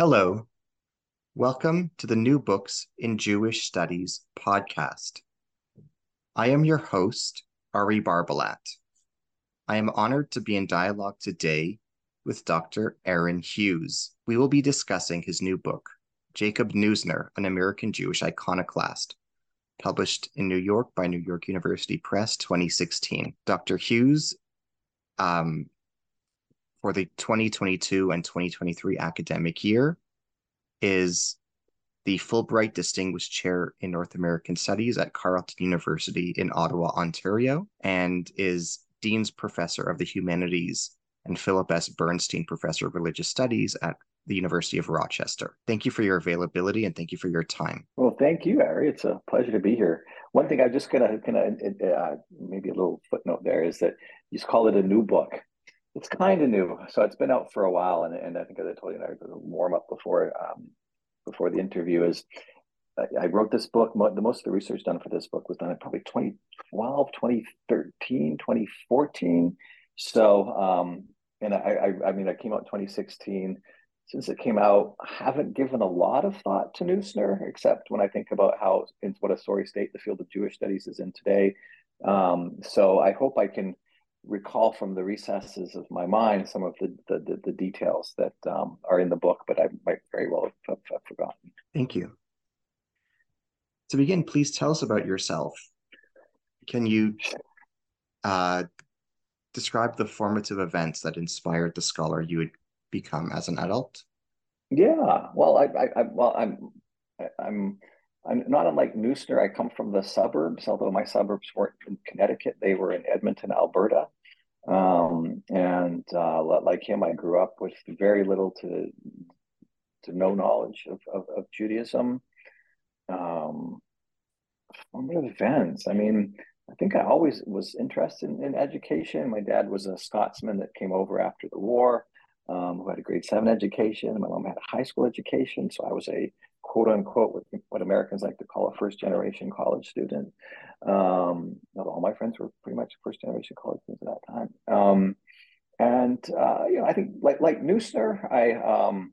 Hello. Welcome to the New Books in Jewish Studies podcast. I am your host, Ari Barbalat. I am honored to be in dialogue today with Dr. Aaron Hughes. We will be discussing his new book, Jacob Neusner, an American Jewish iconoclast, published in New York by New York University Press 2016. Dr. Hughes um, for the 2022 and 2023 academic year is the Fulbright Distinguished Chair in North American Studies at Carleton University in Ottawa, Ontario, and is Dean's Professor of the Humanities and Philip S. Bernstein Professor of Religious Studies at the University of Rochester. Thank you for your availability and thank you for your time. Well, thank you, Ari. It's a pleasure to be here. One thing I'm just gonna uh, maybe a little footnote there is that you just call it a new book. It's kind of new, so it's been out for a while, and, and I think as I told you, I was a warm up before um, before the interview is I wrote this book. The most of the research done for this book was done in probably 2012, 2013, 2014. So, um, and I, I, I mean, I came out in 2016. Since it came out, I haven't given a lot of thought to Neusner, except when I think about how, what a sorry state the field of Jewish studies is in today. Um, so I hope I can recall from the recesses of my mind some of the the, the, the details that um, are in the book, but I might very well have, have, forgotten. Thank you. To begin, please tell us about yourself. Can you uh, describe the formative events that inspired the scholar you would become as an adult? Yeah, well, I, I, I well, I'm, I'm I'm not unlike Neusner. I come from the suburbs, although my suburbs weren't in Connecticut; they were in Edmonton, Alberta. Um, and uh, like him, I grew up with very little to to no knowledge of of, of Judaism. Um, formative events. I mean, I think I always was interested in, in, education. My dad was a Scotsman that came over after the war, um, who had a grade seven education. My mom had a high school education, so I was a quote unquote what, what Americans like to call a first generation college student. Um, all my friends were pretty much first generation college students at that time. Um, and uh, you know, I think like like Neusner, I um,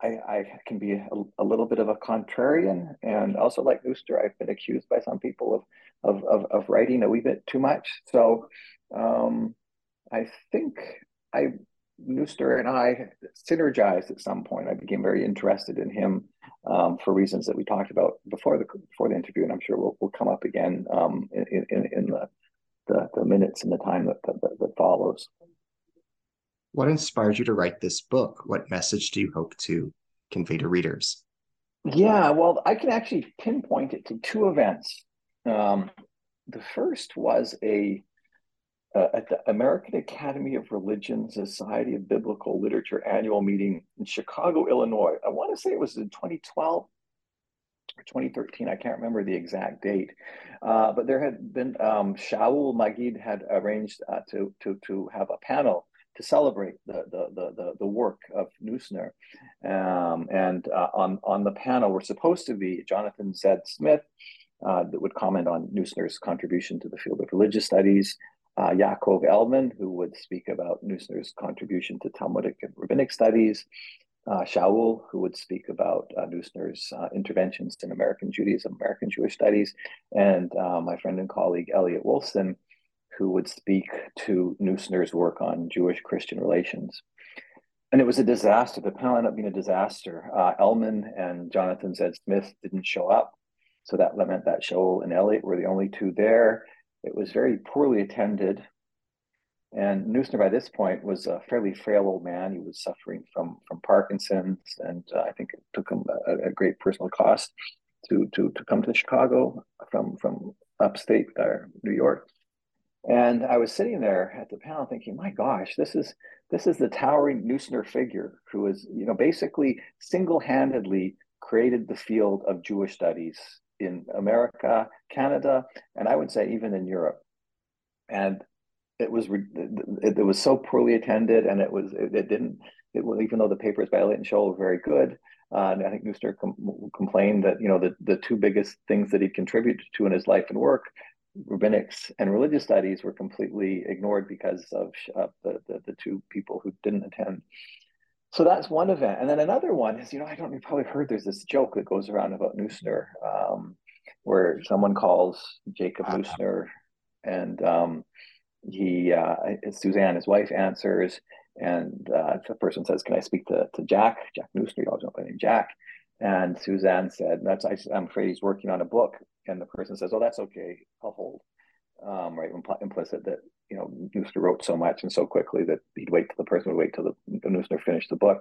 I, I can be a, a, little bit of a contrarian, and also like Neusner, I've been accused by some people of of of, of writing a wee bit too much. So um, I think I Neusner and I synergized at some point. I became very interested in him um, for reasons that we talked about before the before the interview, and I'm sure will will come up again um, in, in, in the, the, the minutes and the time that, that, that follows. What inspired you to write this book? What message do you hope to convey to readers? Yeah, well, I can actually pinpoint it to two events. Um, the first was a uh, at the American Academy of Religion Society of Biblical Literature annual meeting in Chicago, Illinois. I want to say it was in 2012 or 2013. I can't remember the exact date, uh, but there had been um, Shaul Magid had arranged uh, to to to have a panel to celebrate the the the, the work of Neusner. Um, and uh, on on the panel were supposed to be Jonathan Z. Smith, uh, that would comment on Neusner's contribution to the field of religious studies, uh, Yaakov Elman, who would speak about Neusner's contribution to Talmudic and rabbinic studies, uh, Shaul, who would speak about uh, Neusner's uh, interventions in American Judaism, American Jewish studies, and uh, my friend and colleague Elliot Wilson, who would speak to Neusner's work on Jewish Christian relations. And it was a disaster. The panel ended up being a disaster. Uh, Eldman and Jonathan Z. Smith didn't show up. So that meant that Shaul and Elliot were the only two there. It was very poorly attended. And Neusner, by this point, was a fairly frail old man. He was suffering from from Parkinson's, and uh, I think it took him a, a, great personal cost to to to come to Chicago from from upstate uh, New York. And I was sitting there at the panel thinking, my gosh, this is this is the towering Neusner figure who is, you know, basically single-handedly created the field of Jewish studies in America, Canada, and I would say even in Europe. And it was it, it was so poorly attended, and it was it, it didn't it even though the papers by Elliot and Shaul were very good. Uh, and I think Neusner com- complained that you know the the two biggest things that he contributed to in his life and work, rabbinics and religious studies, were completely ignored because of, of the, the the two people who didn't attend. So that's one event, and then another one is you know I don't you probably heard there's this joke that goes around about Neusner, um, where someone calls Jacob uh-huh. Neusner, and um, he uh, Suzanne, his wife, answers, and uh, the person says, "Can I speak to, to Jack? Jack Neusner, you always know my name, Jack." And Suzanne said, "That's I, am afraid he's working on a book." And the person says, "Oh, that's okay. I'll hold." Um, right, impl- implicit that you know Neusner wrote so much and so quickly that he'd wait till the person would wait till the, Neusner finished the book.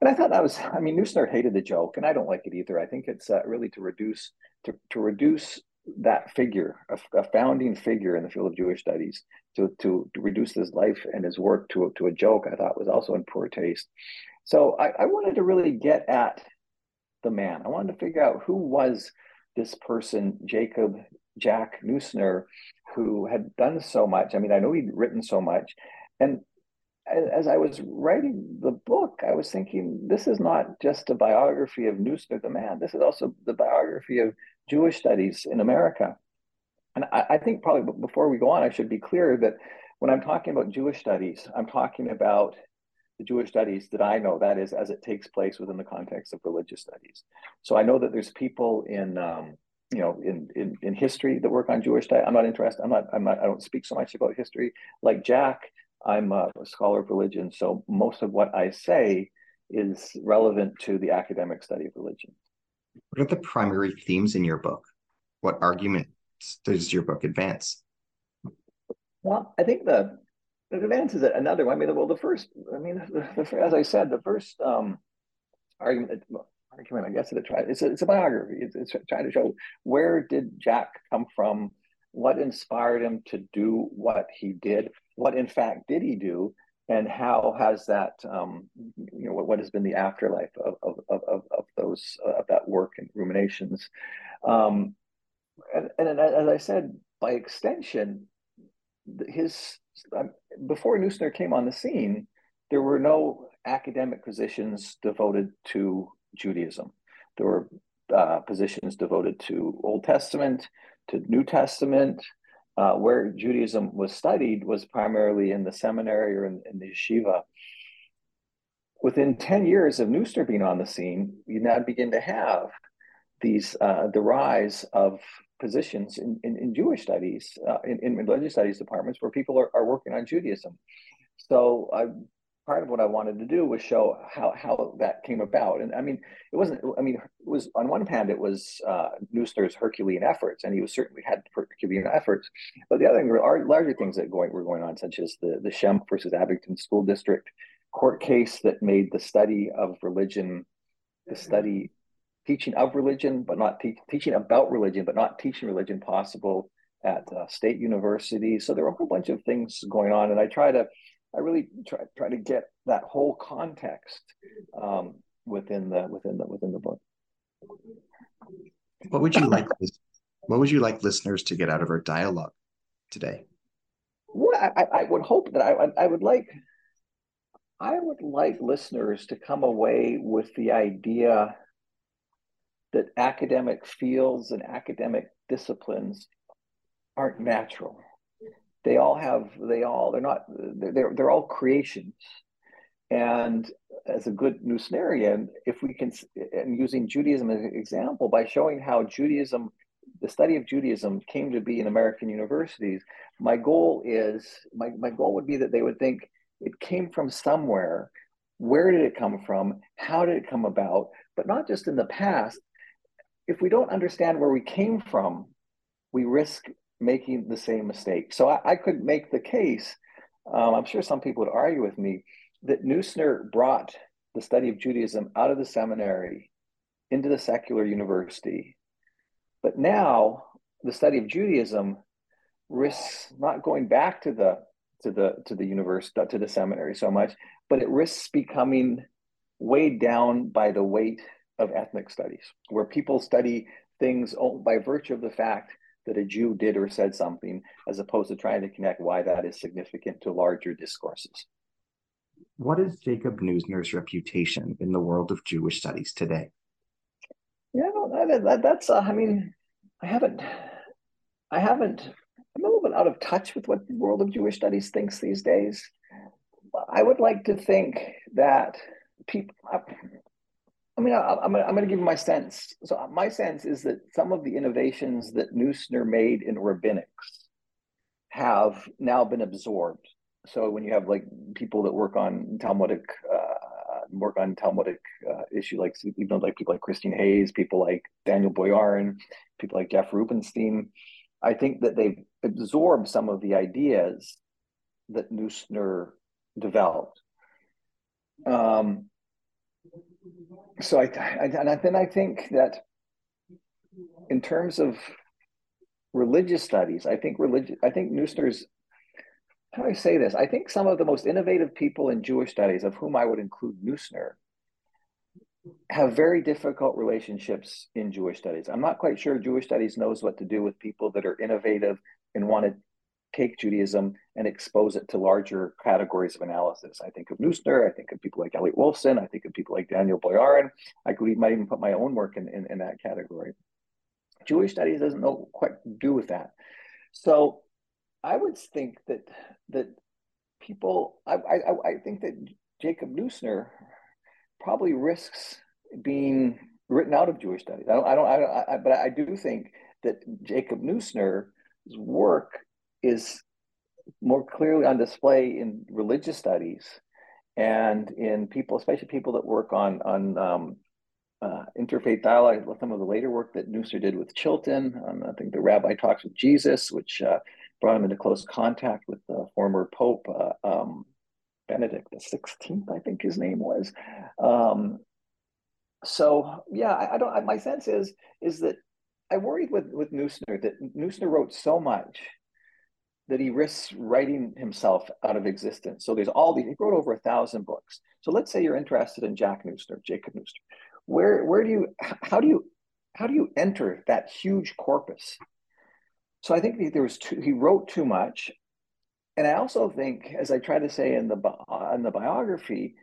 And I thought that was, I mean, Neusner hated the joke, and I don't like it either. I think it's uh, really to reduce to, to reduce that figure, a, a, founding figure in the field of Jewish studies, to, to, to reduce his life and his work to, to a joke, I thought was also in poor taste. So I, I wanted to really get at the man. I wanted to figure out who was this person, Jacob Jack Neusner, who had done so much. I mean, I know he'd written so much. And as I was writing the book, I was thinking, this is not just a biography of Neusner the man. This is also the biography of Jewish studies in America. And I, I, think probably before we go on, I should be clear that when I'm talking about Jewish studies, I'm talking about the Jewish studies that I know, that is, as it takes place within the context of religious studies. So I know that there's people in, um, you know, in, in, in history that work on Jewish studies. I'm not interested. I'm not, I'm not, I don't speak so much about history. Like Jack, I'm a scholar of religion. So most of what I say is relevant to the academic study of religion. What are the primary themes in your book? What arguments does your book advance? Well, I think the the advance is another one. I mean, well, the first, I mean, the, the, as I said, the first um, argument, argument, I guess, it's a, it's a biography. It's, it's trying to show where did Jack come from, what inspired him to do what he did, what in fact did he do, and how has that um, you know what, what, has been the afterlife of of, of, of those uh, of that work and ruminations um, and, and as i said by extension his um, before neusner came on the scene there were no academic positions devoted to judaism there were uh, positions devoted to old testament to new testament uh, where Judaism was studied was primarily in the seminary or in, in the yeshiva. Within 10 years of Neusner being on the scene, you now begin to have these uh, the rise of positions in, in, in Jewish studies, uh, in, in religious studies departments where people are, are working on Judaism. So I part of what I wanted to do was show how how that came about. And I mean, it wasn't. I mean, it was on one hand, it was uh, Neusner's Herculean efforts, and he was certainly had Herculean efforts. But the other thing were larger things that going were going on, such as the the Schempp versus Abington School District court case that made the study of religion, the study teaching of religion, but not te- teaching about religion, but not teaching religion possible at uh, state universities. So there were a whole bunch of things going on, and I try to I really try try to get that whole context um, within the within the within the book. What would you like? What would you like listeners to get out of our dialogue today? Well, I, I would hope that I I would like I would like listeners to come away with the idea that academic fields and academic disciplines aren't natural. They all have, they all, they're not, they're, they're all creations. And as a good Neusnerian, if we can, and using Judaism as an example, by showing how Judaism, the study of Judaism came to be in American universities, my goal is, my, my goal would be that they would think it came from somewhere. Where did it come from? How did it come about? But not just in the past. If we don't understand where we came from, we risk making the same mistake. So I, I could make the case, um, I'm sure some people would argue with me, that Neusner brought the study of Judaism out of the seminary into the secular university. But now the study of Judaism risks not going back to the to the to the university to the seminary so much, but it risks becoming weighed down by the weight of ethnic studies, where people study things by virtue of the fact that a Jew did or said something, as opposed to trying to connect why that is significant to larger discourses. What is Jacob Neusner's reputation in the world of Jewish studies today? Yeah, that, that, that's. Uh, I mean, I haven't, I haven't. I'm a little bit out of touch with what the world of Jewish studies thinks these days. I would like to think that people. I, mean, I, am I'm going to give you my sense. So my sense is that some of the innovations that Neusner made in rabbinics have now been absorbed so when you have like people that work on Talmudic uh, work on Talmudic uh, issue, like know, like people like Christine Hayes, people like Daniel Boyarin, people like Jeff Rubenstein, I think that they've absorbed some of the ideas that Neusner developed. Um, so I, I and then I think that in terms of religious studies, I think religious, I think Neusner's how do I say this? I think some of the most innovative people in Jewish studies, of whom I would include Neusner, have very difficult relationships in Jewish studies. I'm not quite sure Jewish studies knows what to do with people that are innovative and want to take Judaism and expose it to larger categories of analysis. I think of Neusner, I think of people like Elliot Wolfson, I think of people like Daniel Boyarin. I could might even put my own work in, in, in that category. Jewish studies doesn't know quite do with that. So I would think that that people, I, I, I think that Jacob Neusner probably risks being written out of Jewish studies. I don't, I don't, I, don't, I but I do think that Jacob Neusner's work is more clearly on display in religious studies and in people, especially people that work on on um, uh, interfaith dialogue. Some of the later work that Neusner did with Chilton, um, I think the Rabbi talks with Jesus, which uh, brought him into close contact with the former Pope uh, um, Benedict the Sixteenth, I think his name was. Um, so yeah, I, I don't. I, my sense is is that I worried with with Neusner that Neusner wrote so much that he risks writing himself out of existence. So there's all these. He wrote over a thousand books. So let's say you're interested in Jack Neusner, Jacob Neusner. Where where do you how do you how do you enter that huge corpus? So I think there was too, he wrote too much, and I also think, as I try to say in the in the biography,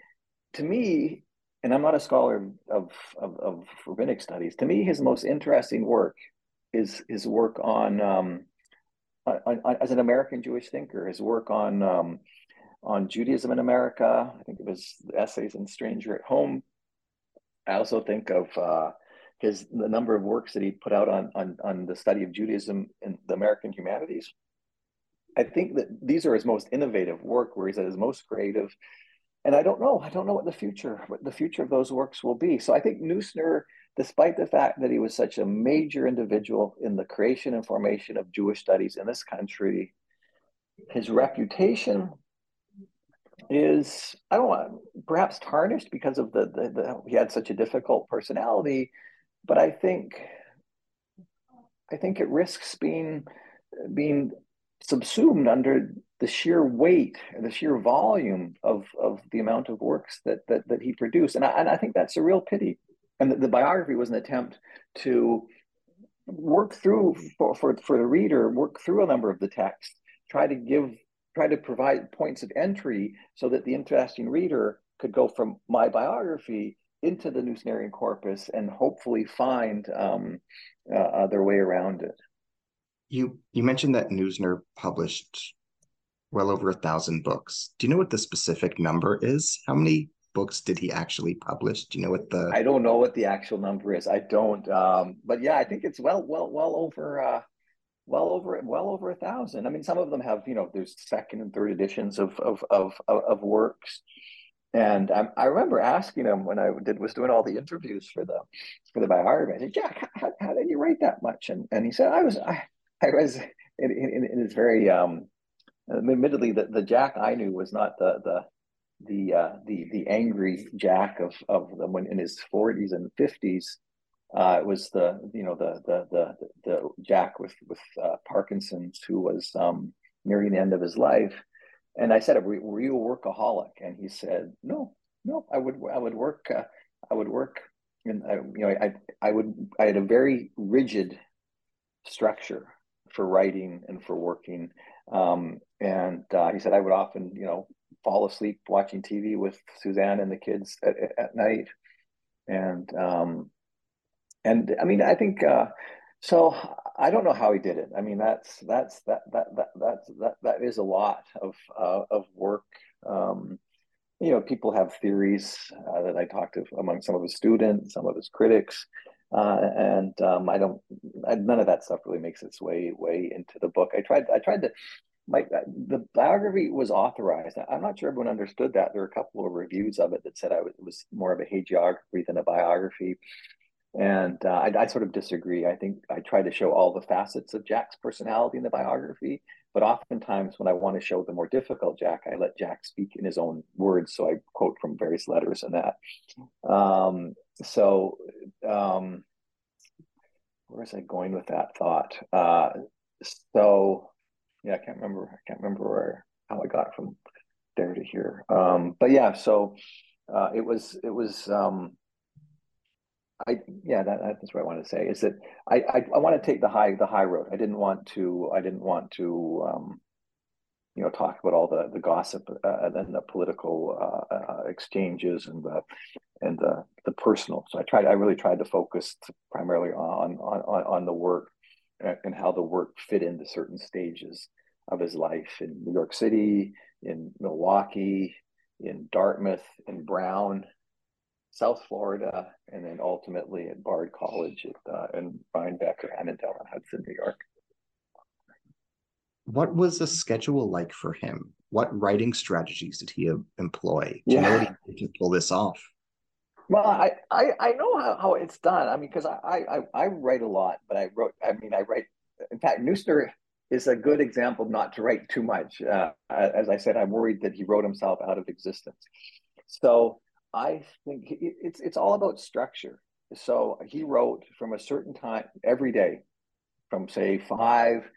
to me, and I'm not a scholar of, of, of rabbinic studies. To me, his most interesting work is his work on, um, as an American Jewish thinker. His work on um, on Judaism in America. I think it was essays in Stranger at Home. I also think of uh, his the number of works that he put out on on on the study of Judaism in the American humanities. I think that these are his most innovative work, where he's at his most creative. And I don't know. I don't know what the future, what the future of those works will be. So I think Neusner, despite the fact that he was such a major individual in the creation and formation of Jewish studies in this country, his reputation is I don't know, perhaps tarnished because of the, the, the he had such a difficult personality but I think I think it risks being being subsumed under the sheer weight the sheer volume of, of the amount of works that that, that he produced. And I, and I think that's a real pity. And the, the biography was an attempt to work through for, for, for the reader, work through a number of the texts, try to give try to provide points of entry so that the interesting reader could go from my biography into the Neusnerian corpus and hopefully find um, uh, their way around it. You you mentioned that Neusner published well over a thousand books. Do you know what the specific number is? How many books did he actually publish? Do you know what the? I don't know what the actual number is. I don't. Um, but yeah, I think it's well, well, well over, uh, well over, well over a thousand. I mean, some of them have, you know, there's second and third editions of of of of, works. And I, I remember asking him when I did was doing all the interviews for the for the biography. I said, "Jack, how, how did you write that much?" And and he said, "I was I, I was in, in, in his very um, admittedly the, the Jack I knew was not the the the uh, the the angry Jack of of them when in his forties and fifties. Uh, it was the you know the the the the Jack with with uh, Parkinson's who was um, nearing the end of his life, and I said, "Were, you a workaholic?" And he said, "No, no, I would I would work uh, I would work and I, you know I I would I had a very rigid structure for writing and for working." Um, and uh, he said I would often, you know, fall asleep watching TV with Suzanne and the kids at, at night. And um, and I mean, I think uh, so. I don't know how he did it. I mean, that's that's that that that that's that that is a lot of uh, of work. Um, you know, people have theories uh, that I talked to among some of his students, some of his critics, uh, and um, I don't. I, none of that stuff really makes its way way into the book. I tried. I tried to my uh, the biography was authorized. I'm not sure everyone understood that. There were a couple of reviews of it that said I was, it was more of a hagiography than a biography, and uh, I, I, sort of disagree. I think I try to show all the facets of Jack's personality in the biography, but oftentimes when I want to show the more difficult Jack, I let Jack speak in his own words. So I quote from various letters and that. Um, so um, where was I going with that thought? Uh, so yeah, I can't remember. I can't remember where how I got from there to here. Um, but yeah, so uh, it was it was um, I yeah that, that's what I wanted to say is that I I, I want to take the high the high road. I didn't want to I didn't want to um, you know talk about all the the gossip uh, and the political uh, uh, exchanges and the and the the personal. So I tried I really tried to focus primarily on on on the work and how the work fit into certain stages of his life in New York City, in Milwaukee, in Dartmouth, in Brown, South Florida, and then ultimately at Bard College at, uh, in Rhinebeck or Annandale on Hudson, New York. What was the schedule like for him? What writing strategies did he employ? Do yeah. you know he to pull this off? Well, I, I, I know how, how it's done. I mean, because I, I, I write a lot, but I wrote, I mean, I write, in fact, Neusner is a good example not to write too much. Uh, as I said, I'm worried that he wrote himself out of existence. So I think it's, it's all about structure. So he wrote from a certain time every day, from say five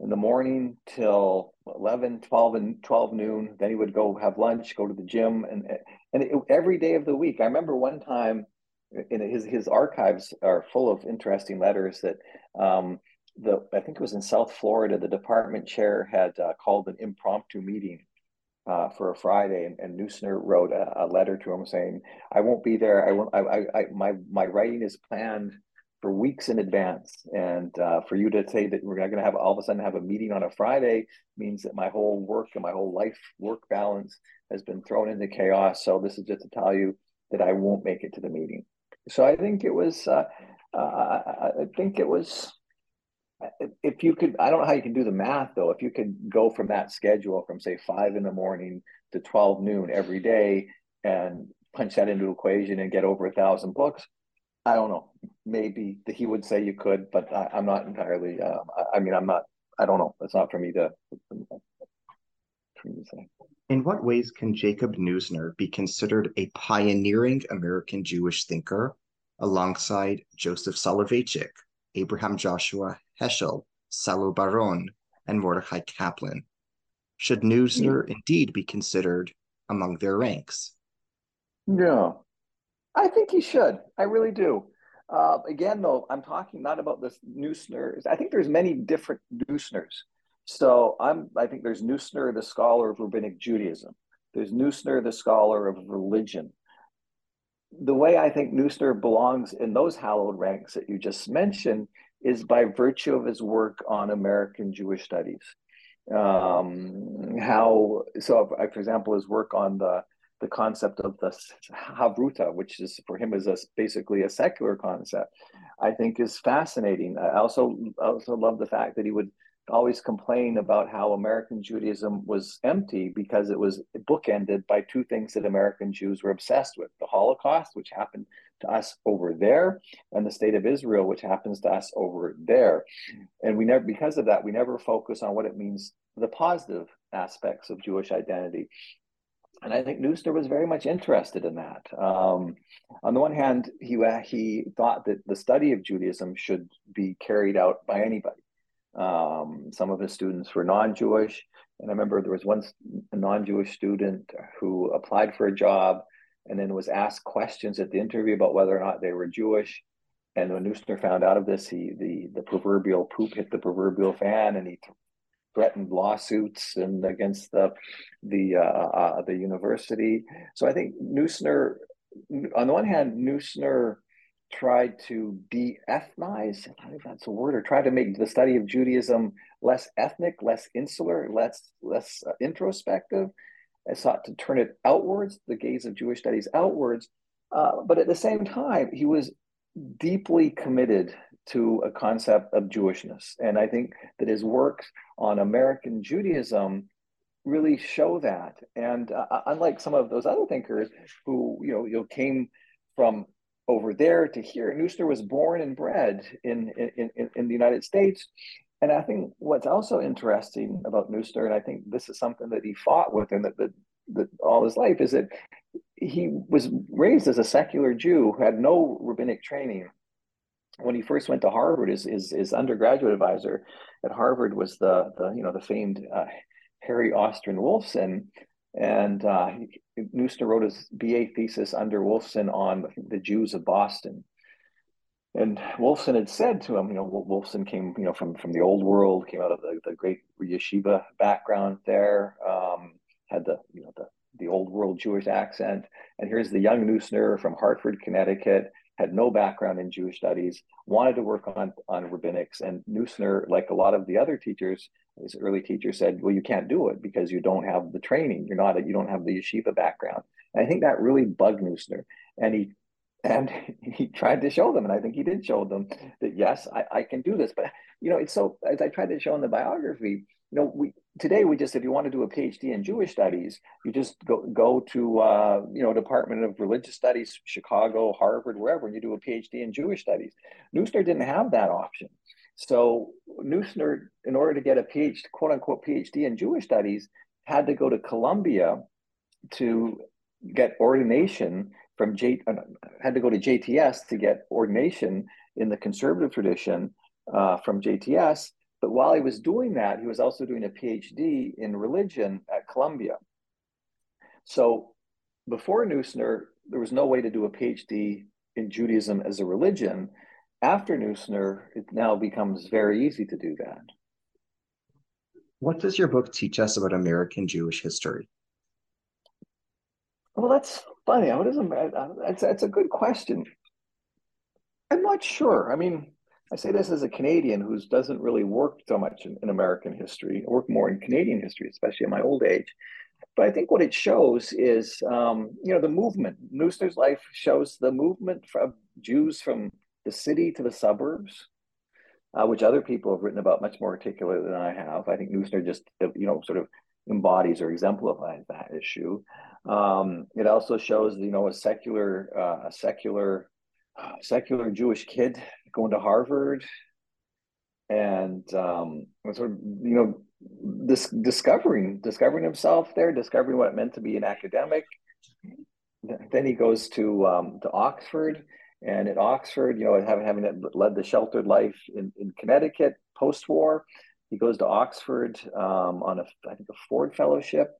in the morning till 11 12 and 12 noon then he would go have lunch go to the gym and and it, every day of the week i remember one time in his his archives are full of interesting letters that um, the i think it was in south florida the department chair had uh, called an impromptu meeting uh, for a Friday, and, and Neusner wrote a, a, letter to him saying, "I won't be there. I won't. I, I, I my my writing is planned for weeks in advance. And uh, for you to say that we're not going to have all of a sudden have a meeting on a Friday means that my whole work and my whole life work balance has been thrown into chaos. So this is just to tell you that I won't make it to the meeting. So I think it was, uh, uh, I think it was, if you could, I don't know how you can do the math though. If you could go from that schedule from say five in the morning to 12 noon every day and punch that into equation and get over a thousand books, I don't know. Maybe he would say you could, but I, am not entirely. Uh, I, I, mean, I'm not. I don't know. It's not for me to. For me to say. In what ways can Jacob Neusner be considered a pioneering American Jewish thinker alongside Joseph Soloveitchik, Abraham Joshua Heschel, Salo Baron, and Mordecai Kaplan? Should Neusner yeah. indeed be considered among their ranks? Yeah, I think he should. I really do. Uh, again, though, I'm talking not about this Neusner. I think there's many different Neusners. So I'm I think there's Neusner, the scholar of rabbinic Judaism. There's Neusner, the scholar of religion. The way I think Neusner belongs in those hallowed ranks that you just mentioned is by virtue of his work on American Jewish studies. Um, how so? For example, his work on the the concept of the havruta, which is for him is a, basically a secular concept, I think is fascinating. I also also love the fact that he would always complain about how American Judaism was empty because it was bookended by two things that American Jews were obsessed with the Holocaust, which happened to us over there, and the state of Israel, which happens to us over there. And we never, because of that, we never focus on what it means, the positive aspects of Jewish identity. And I think Neusner was very much interested in that. Um, on the one hand, he he thought that the study of Judaism should be carried out by anybody. Um, some of his students were non-Jewish, and I remember there was one a non-Jewish student who applied for a job and then was asked questions at the interview about whether or not they were Jewish. And when Neusner found out of this, he the the proverbial poop hit the proverbial fan, and he threatened lawsuits and against the the uh, uh, the university. So I think Neusner, on the one hand, Neusner tried to de-ethnize, I think that's a word, or try to make the study of Judaism less ethnic, less insular, less less uh, introspective, and sought to turn it outwards, the gaze of Jewish studies outwards. Uh, but at the same time, he was deeply committed to a concept of Jewishness. And I think that his works on American Judaism really show that. And uh, unlike some of those other thinkers who, you know, you know, came from over there to here, Neusner was born and bred in, in, in, in the United States. And I think what's also interesting about Neusner, and I think this is something that he fought with and that, that, that all his life, is that he was raised as a secular Jew who had no rabbinic training. When he first went to Harvard, his, his, his undergraduate advisor at Harvard was the, the you know the famed uh, Harry Austryn Wolfson, and uh, Neusner wrote his BA thesis under Wolfson on the Jews of Boston. And Wolfson had said to him, you know, Wolfson came, you know, from from the old world, came out of the, the great yeshiva background there, um, had the, you know, the the old world Jewish accent. And here's the young Neusner from Hartford, Connecticut, had no background in Jewish studies, wanted to work on, on rabbinics. And Neusner, like a lot of the other teachers, his early teacher said, well, you can't do it because you don't have the training. You're not, a, you don't have the yeshiva background. And I think that really bugged Neusner. And he, and he tried to show them, and I think he did show them that yes, I, I can do this. But you know, it's so as I tried to show in the biography, you know, we today we just if you want to do a PhD in Jewish studies, you just go go to uh, you know Department of Religious Studies, Chicago, Harvard, wherever, and you do a PhD in Jewish studies. Neusner didn't have that option. So Neusner, in order to get a PhD, quote unquote PhD in Jewish studies, had to go to Columbia to get ordination from J uh, had to go to JTS to get ordination in the conservative tradition uh, from JTS but while he was doing that, he was also doing a PhD in religion at Columbia. So before Neusner, there was no way to do a PhD in Judaism as a religion. After Neusner, it now becomes very easy to do that. What does your book teach us about American Jewish history? Well, that's funny. What is? That's, that's a good question. I'm not sure. I mean, I say this as a Canadian who doesn't really work so much in, in American history. I work more in Canadian history, especially in my old age. But I think what it shows is, um, you know, the movement. Neusner's life shows the movement of Jews from the city to the suburbs, uh, which other people have written about much more articulately than I have. I think Neusner just, you know, sort of embodies or exemplifies that issue. Um, it also shows, you know, a secular, uh, a secular secular Jewish kid going to Harvard and um, sort of you know this discovering discovering himself there, discovering what it meant to be an academic. Then he goes to um, to Oxford, and at Oxford, you know, having having led the sheltered life in, in Connecticut post war, he goes to Oxford um, on a I think a Ford Fellowship,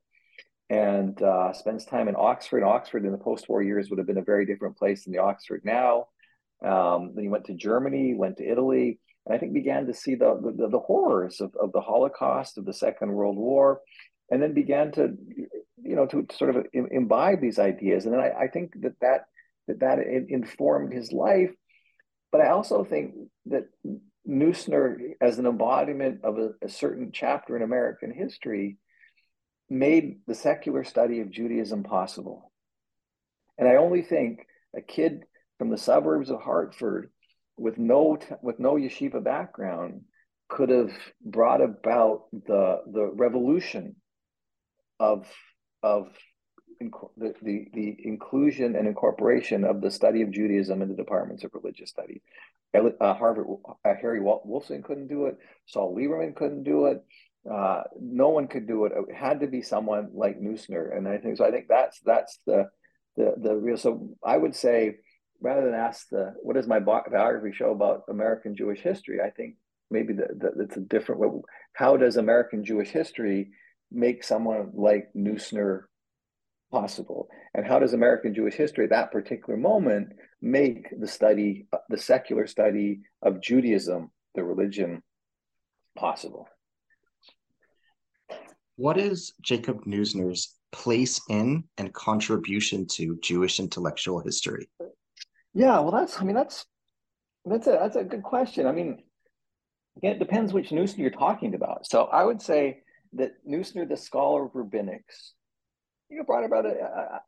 and uh, spends time in Oxford. Oxford in the post-war years would have been a very different place than the Oxford now. Um, then he went to Germany, went to Italy, and I think began to see the the, the horrors of, of the Holocaust, of the Second World War, and then began to, you know, to, sort of imbibe these ideas. And then I, I think that that that that informed his life. But I also think that Neusner, as an embodiment of a, a certain chapter in American history, made the secular study of Judaism possible. And I only think a kid from the suburbs of Hartford with no with no yeshiva background could have brought about the the revolution of of the, the, the inclusion and incorporation of the study of Judaism in the departments of religious study. Uh, Harvard, uh, Harry Wolfson couldn't do it. Saul Lieberman couldn't do it. Uh, no one could do it. It had to be someone like Neusner, and I think so. I think that's that's the the the real. So I would say, rather than ask the what does my biography show about American Jewish history, I think maybe that it's a different way. How does American Jewish history make someone like Neusner possible? And how does American Jewish history at that particular moment make the study, the secular study of Judaism, the religion, possible? What is Jacob Neusner's place in and contribution to Jewish intellectual history? Yeah, well, that's I mean that's that's a that's a good question. I mean, again, it depends which Neusner you're talking about. So I would say that Neusner, the scholar of rabbinics, you know, brought about it.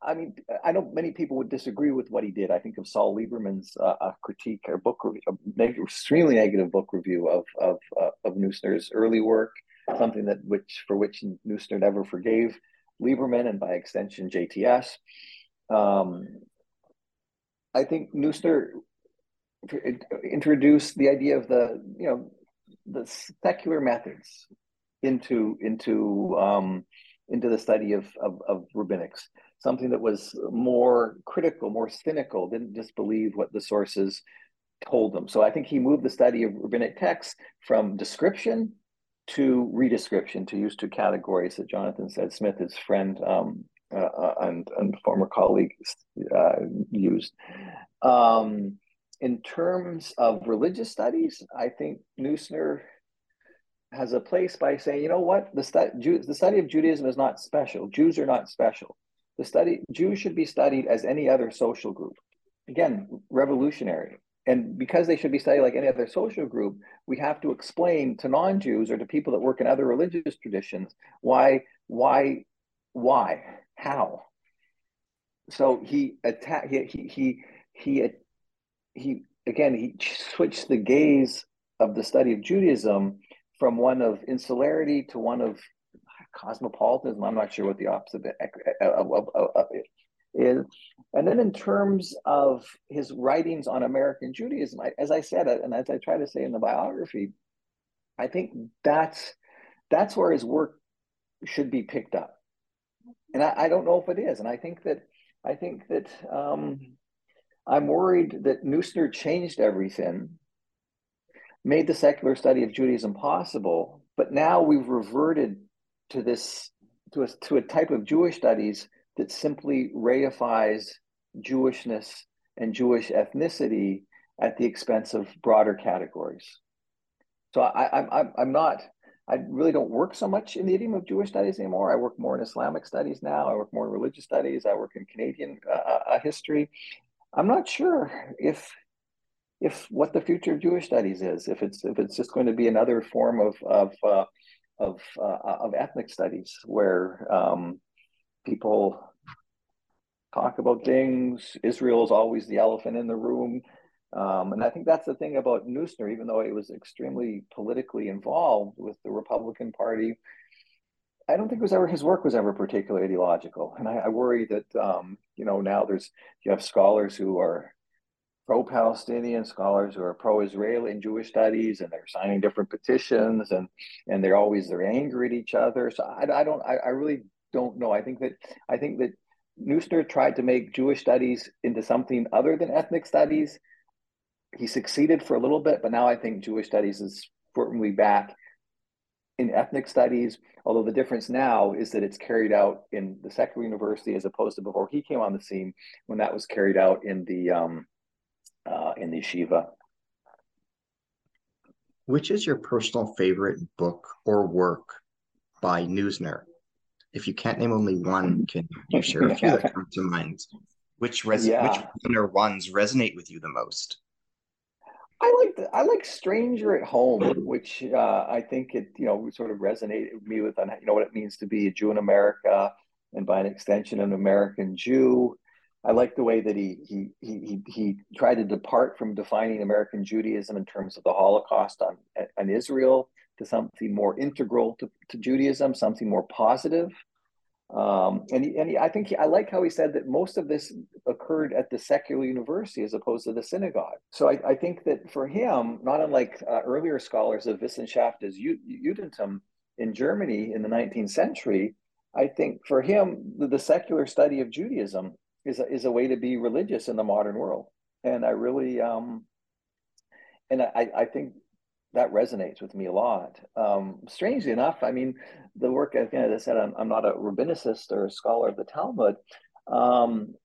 I, mean, I know many people would disagree with what he did. I think of Saul Lieberman's uh, critique or book review, a extremely negative book review of of uh, of Neusner's early work, something that which for which Neusner never forgave Lieberman and by extension JTS. Um, I think Neusner introduced the idea of the you know the secular methods into into um, into the study of, of, of rabbinics, something that was more critical, more cynical, didn't just believe what the sources told them. So I think he moved the study of rabbinic texts from description to redescription, to use two categories that Jonathan Z. Smith, his friend um, uh, uh and, and former colleagues uh, used. Um, in terms of religious studies, I think Neusner has a place by saying, you know what, the, stu- the study of Judaism is not special. Jews are not special. The study Jews should be studied as any other social group. Again, revolutionary. And because they should be studied like any other social group, we have to explain to non-Jews or to people that work in other religious traditions why, why, why, how. So he attacked. He he he he, he again he switched the gaze of the study of Judaism from one of insularity to one of cosmopolitanism. I'm not sure what the opposite of, of, of, it is. And then in terms of his writings on American Judaism, I, as I said, uh, and as I try to say in the biography, I think that's that's where his work should be picked up. And I, I don't know if it is. And I think that I think that um, I'm worried that Neusner changed everything made the secular study of Judaism possible, but now we've reverted to this to a, to a type of Jewish studies that simply reifies Jewishness and Jewish ethnicity at the expense of broader categories. So I, I'm I'm not I really don't work so much in the idiom of Jewish studies anymore. I work more in Islamic studies now. I work more in religious studies. I work in Canadian uh, uh, uh history. I'm not sure if if what the future of Jewish studies is, if it's if it's just going to be another form of of uh, of uh, of ethnic studies where um, people talk about things. Israel is always the elephant in the room, um, and I think that's the thing about Neusner. Even though he was extremely politically involved with the Republican Party, I don't think it was ever his work was ever particularly ideological, and I, I worry that um, you know now there's you have scholars who are pro-Palestinian scholars who are pro-Israeli in Jewish studies, and they're signing different petitions, and and they're always they're angry at each other. So I, I don't I, I really don't know. I think that I think that Neusner tried to make Jewish studies into something other than ethnic studies. He succeeded for a little bit, but now I think Jewish studies is firmly back in ethnic studies. Although the difference now is that it's carried out in the secular university as opposed to before he came on the scene when that was carried out in the um, uh, in the yeshiva. Which is your personal favorite book or work by Neusner? If you can't name only one, can you share a few that come to mind? Which res- yeah. which one or ones resonate with you the most? I like the, I like Stranger at Home, which uh, I think it you know sort of resonated with me with you know what it means to be a Jew in America, and by an extension, an American Jew. I like the way that he he he he tried to depart from defining American Judaism in terms of the Holocaust on on Israel to something more integral to, to Judaism, something more positive. Um, and he, and he, I think he, I like how he said that most of this occurred at the secular university as opposed to the synagogue. So I, I think that for him, not unlike uh, earlier scholars of Wissenschaft Judentum in Germany in the 19th century, I think for him the, the secular study of Judaism is a, is a way to be religious in the modern world. And I really, um, and I, I think that resonates with me a lot. Um, strangely enough, I mean, the work again, as I said, I'm, I'm not a rabbinicist or a scholar of the Talmud. Um,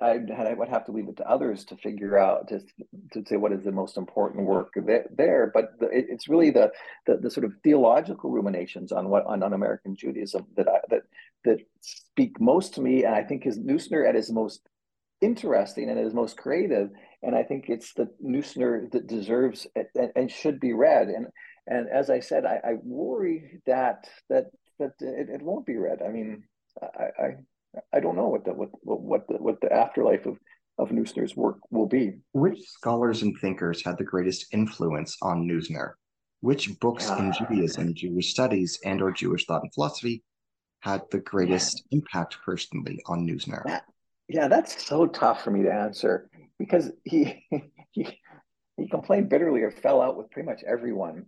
I, I would have to leave it to others to figure out to, to say what is the most important work there. But the, it, it's really the, the, the sort of theological ruminations on what on, on American Judaism that I, that that speak most to me, and I think is Neusner at his most interesting and his most creative. And I think it's the Neusner that deserves and, and should be read. And and as I said, I, I worry that that that it, it, won't be read. I mean, I, I I don't know what the what what the what the afterlife of of Neusner's work will be. Which scholars and thinkers had the greatest influence on Neusner? Which books in ah. Judaism, Jewish studies, and or Jewish thought and philosophy had the greatest impact personally on Neusner? That, yeah, that's so tough for me to answer because he he he complained bitterly or fell out with pretty much everyone.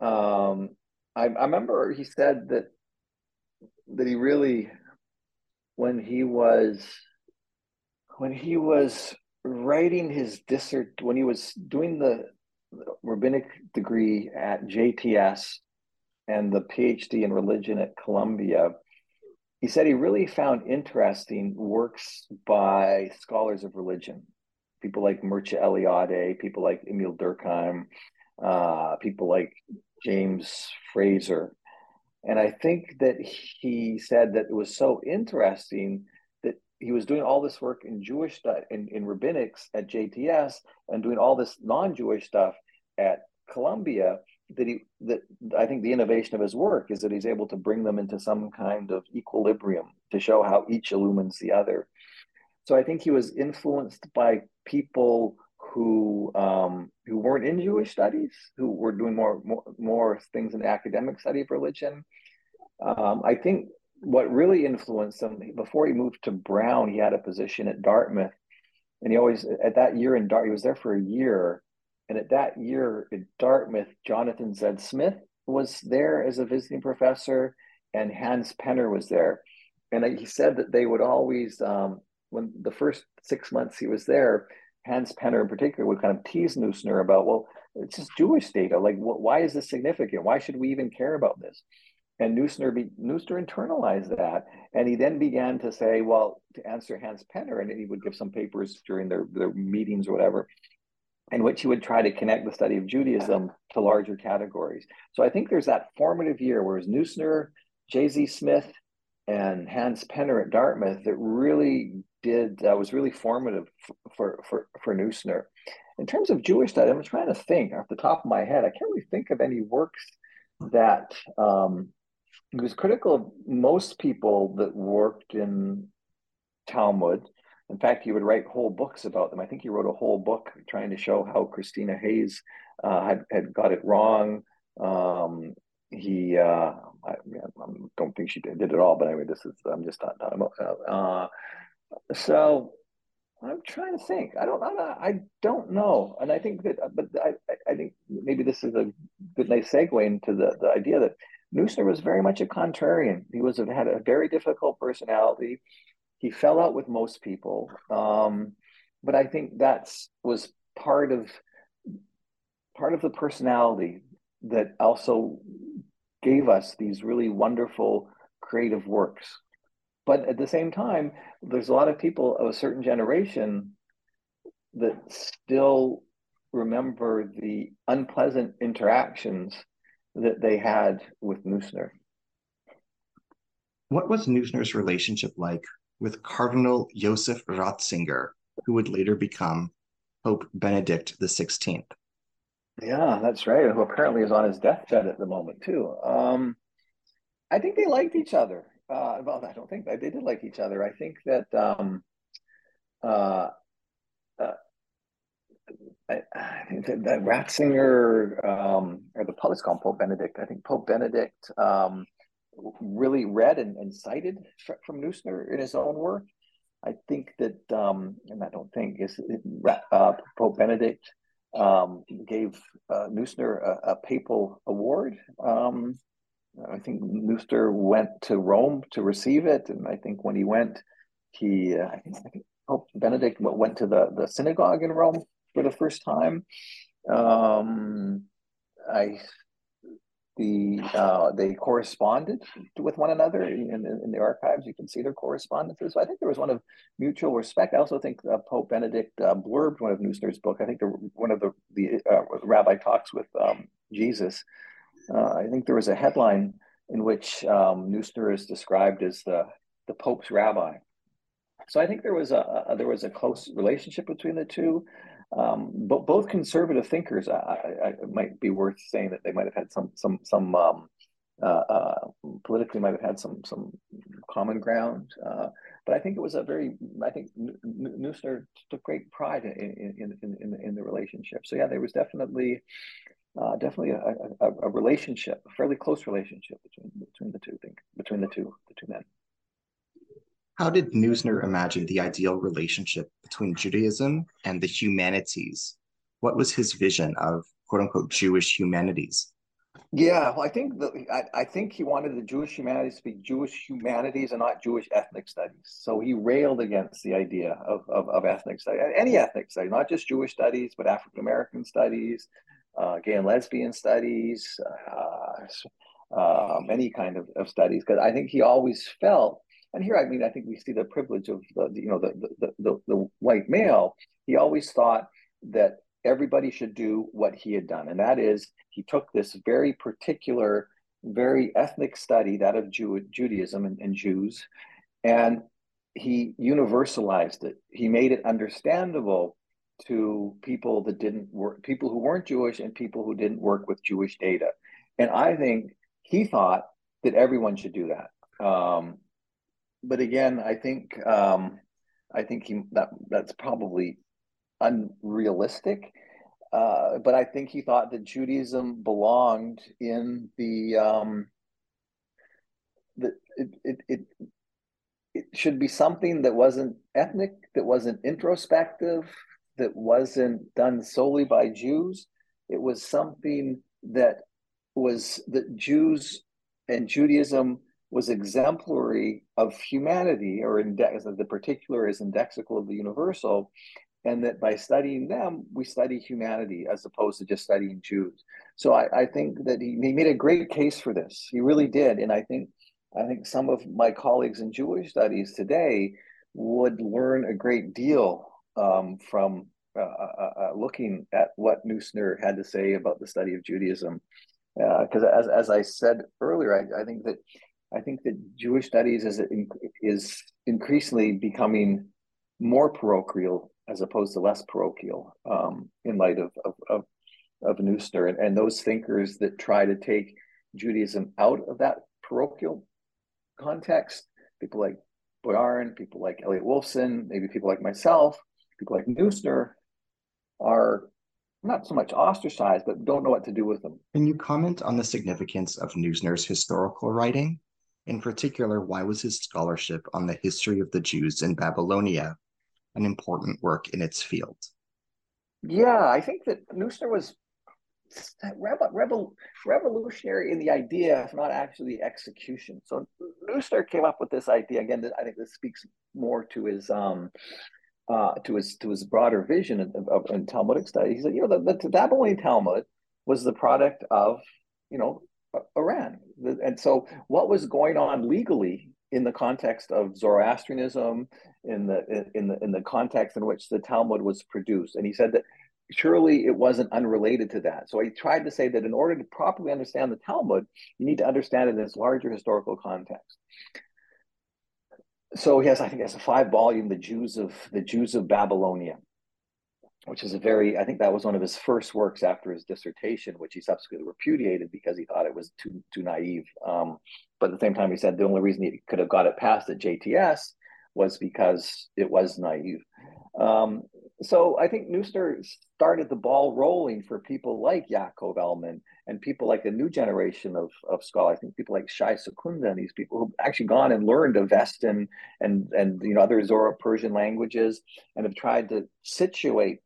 Um, I, I remember he said that that he really when he was when he was writing his dissert when he was doing the rabbinic degree at JTS and the PhD in religion at Columbia, he said he really found interesting works by scholars of religion, people like Mircea Eliade, people like Emil Durkheim, uh, people like James Frazer. And I think that he said that it was so interesting that he was doing all this work in Jewish stuff in, in rabbinics at JTS and doing all this non-Jewish stuff at Columbia that he that I think the innovation of his work is that he's able to bring them into some kind of equilibrium to show how each illumines the other. So I think he was influenced by people who um, who weren't in Jewish studies, who were doing more more, more things in the academic study of religion. Um, I think what really influenced him before he moved to Brown, he had a position at Dartmouth, and he always at that year in Dart, he was there for a year and at that year at Dartmouth, Jonathan Z. Smith was there as a visiting professor, and Hans Penner was there. And he said that they would always, um, when the first six months he was there, Hans Penner in particular would kind of tease Neusner about, well, it's just Jewish data. Like, wh- why is this significant? Why should we even care about this? And Neusner, be, Neusner internalized that. And he then began to say, well, to answer Hans Penner, and he would give some papers during their, their meetings or whatever in which he would try to connect the study of Judaism to larger categories. So I think there's that formative year, whereas Neusner, J. Z. Smith, and Hans Penner at Dartmouth that really did uh, was really formative for for for Neusner. In terms of Jewish study, I'm trying to think off the top of my head. I can't really think of any works that um, was critical of most people that worked in Talmud in fact, he would write whole books about them. I think he wrote a whole book trying to show how Christina Hayes uh, had, had got it wrong. Um, he, uh, I, I, don't think she did, it all, but anyway, this is, I'm just not not about. Uh, so I'm trying to think. I don't, I, I don't know. And I think that, but I, I think maybe this is a good, nice segue into the, the idea that Neusner was very much a contrarian. He was had a very difficult personality he fell out with most people um, but i think that's was part of part of the personality that also gave us these really wonderful creative works but at the same time there's a lot of people of a certain generation that still remember the unpleasant interactions that they had with Neusner. What was Neusner's relationship like with Cardinal Joseph Ratzinger, who would later become Pope Benedict XVI? Yeah, that's right. Who apparently is on his deathbed at the moment too. Um, I think they liked each other. Uh, well, I don't think they did like each other. I think that um, uh, uh, I, I, think that, that Ratzinger um, or the Pope, called Pope Benedict. I think Pope Benedict um, really read and, and cited from Neusner in his own work. I think that, um, and I don't think is uh, Pope Benedict um, gave uh, Neusner a, a, papal award. I think Neusner went to Rome to receive it, and I think when he went, he uh, I, think, I think Pope Benedict went to the the synagogue in Rome for the first time. Um, I the uh, they corresponded with one another in, in, in, the archives. You can see their correspondences. So I think there was one of mutual respect. I also think uh, Pope Benedict uh, blurbed one of Neusner's book. I think the, one of the the uh, rabbi talks with um, Jesus. Uh, I think there was a headline in which um, is described as the the Pope's rabbi. So I think there was a, a there was a close relationship between the two. Um, but both conservative thinkers, I, I, it might be worth saying that they might have had some some some um, uh, uh, politically might have had some some common ground. Uh, but I think it was a very I think Neusner took great pride in in, in in in the relationship. So yeah, there was definitely uh, definitely a, a, a, relationship, a fairly close relationship between between the two think between the two the two men. How did Neusner imagine the ideal relationship between Judaism and the humanities? What was his vision of quote unquote Jewish humanities? Yeah, well, I think that I, I, think he wanted the Jewish humanities to be Jewish humanities and not Jewish ethnic studies. So he railed against the idea of, of, of ethnic study, any ethnic study, not just Jewish studies, but African American studies, uh, gay and lesbian studies, uh, any kind of, of studies. Because I think he always felt and here, I mean, I think we see the privilege of the, you know, the, the, the, the white male. He always thought that everybody should do what he had done. And that is, he took this very particular, very ethnic study, that of Jew, Judaism and, and Jews, and he universalized it. He made it understandable to people that didn't work, people who weren't Jewish and people who didn't work with Jewish data. And I think he thought that everyone should do that. Um, but again, I think um, I think he that that's probably unrealistic. Uh, but I think he thought that Judaism belonged in the um, that it, it it it should be something that wasn't ethnic, that wasn't introspective, that wasn't done solely by Jews. It was something that was that Jews and Judaism was exemplary of humanity, or index, the particular is indexical of the universal, and that by studying them, we study humanity as opposed to just studying Jews. So I, I think that he, he made a great case for this. He really did, and I think I think some of my colleagues in Jewish studies today would learn a great deal um, from uh, uh, uh, looking at what Neusner had to say about the study of Judaism. Because uh, as, as I said earlier, I, I think that I think that Jewish studies is is increasingly becoming more parochial as opposed to less parochial um, in light of of of, of Neusner and, and those thinkers that try to take Judaism out of that parochial context. People like Boyarin, people like Elliot Wolfson, maybe people like myself, people like Neusner are not so much ostracized, but don't know what to do with them. Can you comment on the significance of Neusner's historical writing in particular, why was his scholarship on the history of the Jews in Babylonia an important work in its field? Yeah, I think that Neusner was revolutionary in the idea, if not actually the execution. So Neusner came up with this idea again. I think this speaks more to his um, uh, to his to his broader vision of, of, of Talmudic study. He said, you know, the, the Babylonian Talmud was the product of you know Iran. And so, what was going on legally in the context of Zoroastrianism, in the in the in the context in which the Talmud was produced, and he said that surely it wasn't unrelated to that. So I tried to say that in order to properly understand the Talmud, you need to understand it in its larger historical context. So he has, I think, has a five volume, the Jews of the Jews of Babylonia, which is a very, I think that was one of his first works after his dissertation, which he subsequently repudiated because he thought it was too too naive. Um, but at the same time, he said the only reason he could have got it passed at JTS was because it was naive. Um, so I think Neusner started the ball rolling for people like Yaakov Elman and people like a new generation of, of scholars. I think people like Shai Secunda and these people who've actually gone and learned Avestan and, and you know other Zoro Persian languages and have tried to situate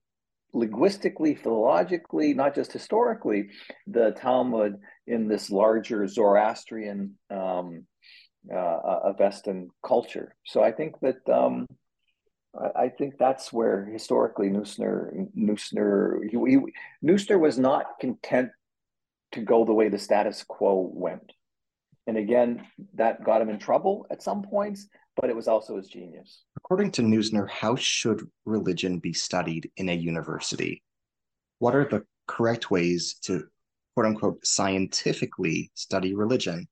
linguistically, philologically, not just historically, the Talmud in this larger Zoroastrian um, uh, Avestan culture. So I think that um, I, think that's where historically Neusner Neusner he, he, Neusner was not content to go the way the status quo went. And again, that got him in trouble at some points, but it was also his genius. According to Neusner, how should religion be studied in a university? What are the correct ways to quote unquote scientifically study religion?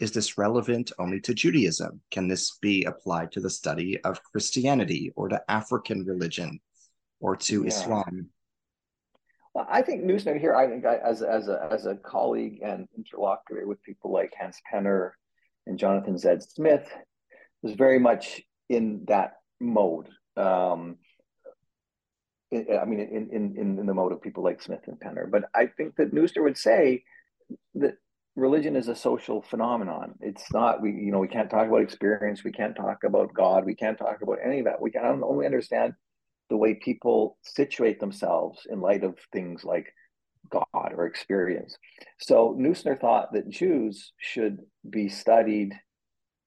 Is this relevant only to Judaism? Can this be applied to the study of Christianity or to African religion or to yeah. Islam? Well, I think Neusner here, I think I, as, as, a, as a colleague and interlocutor with people like Hans Penner and Jonathan Zed Smith, was very much in that mode. Um, I mean, in, in, in the mode of people like Smith and Penner. But I think that Neusner would say that religion is a social phenomenon. It's not we you know we can't talk about experience. We can't talk about God. We can't talk about any of that. We can only understand the way people situate themselves in light of things like God or experience. So Neusner thought that Jews should be studied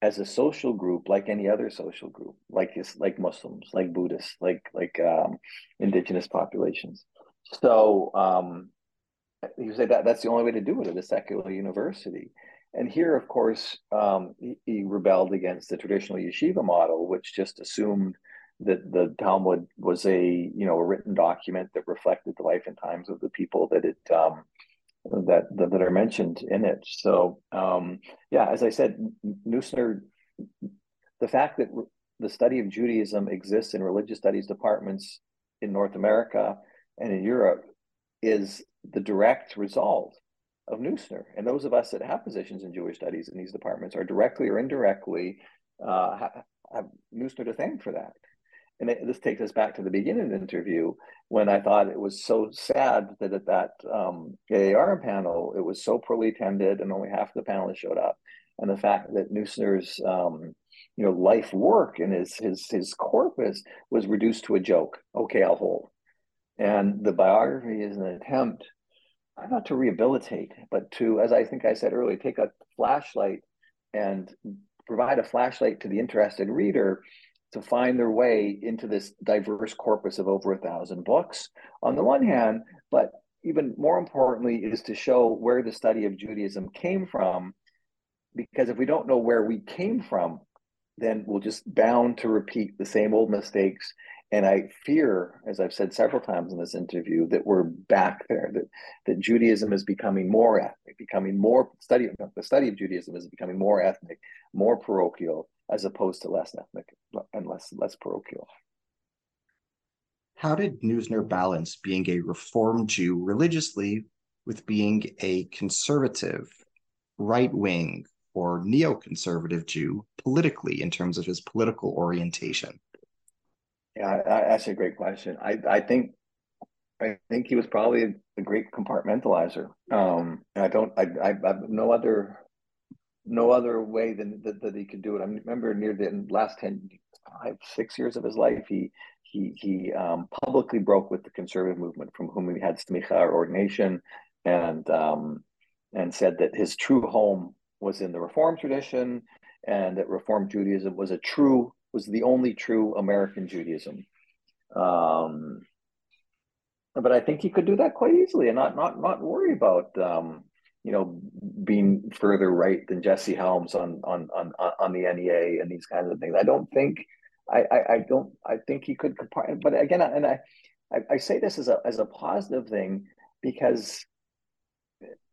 as a social group like any other social group, like like Muslims, like Buddhists, like like um, indigenous populations. So um, you say that that's the only way to do it at a secular university. And here, of course, um, he, he, rebelled against the traditional yeshiva model, which just assumed that the Talmud was a you know a written document that reflected the life and times of the people that it um, that, that, that are mentioned in it. So um, yeah, as I said, Neusner, the fact that the study of Judaism exists in religious studies departments in North America and in Europe is the direct result of Neusner. And those of us that have positions in Jewish studies in these departments are directly or indirectly uh, have, Neusner to thank for that. And it, this takes us back to the beginning of the interview when I thought it was so sad that at that um, AAR panel, it was so poorly attended and only half the panelists showed up. And the fact that Neusner's um, you know, life work and his, his, his corpus was reduced to a joke. Okay, I'll hold. And the biography is an attempt Uh, not to rehabilitate, but to, as I think I said earlier, take a flashlight and provide a flashlight to the interested reader to find their way into this diverse corpus of over a thousand books on the one hand, but even more importantly is to show where the study of Judaism came from. Because if we don't know where we came from, then we'll just bound to repeat the same old mistakes and I fear, as I've said several times in this interview, that we're back there, that, that Judaism is becoming more ethnic, becoming more study the study of Judaism is becoming more ethnic, more parochial, as opposed to less ethnic and less less parochial. How did Neusner balance being a reformed Jew religiously with being a conservative, right wing, or neoconservative Jew politically in terms of his political orientation? Yeah, that's a great question. I, I think I think he was probably a, great compartmentalizer. Um, I don't, I, I, I, have no other, no other way than that, that he could do it. I remember near the last 10, five, six years of his life, he, he, he um, publicly broke with the conservative movement from whom he had smicha or ordination and, um, and said that his true home was in the Reform tradition and that Reform Judaism was a true was the only true American Judaism. Um, but I think he could do that quite easily and not not not worry about um, you know being further right than Jesse Helms on on on on the NEA and these kinds of things. I don't think I I, I don't I think he could but again and I I, I say this as a as a positive thing because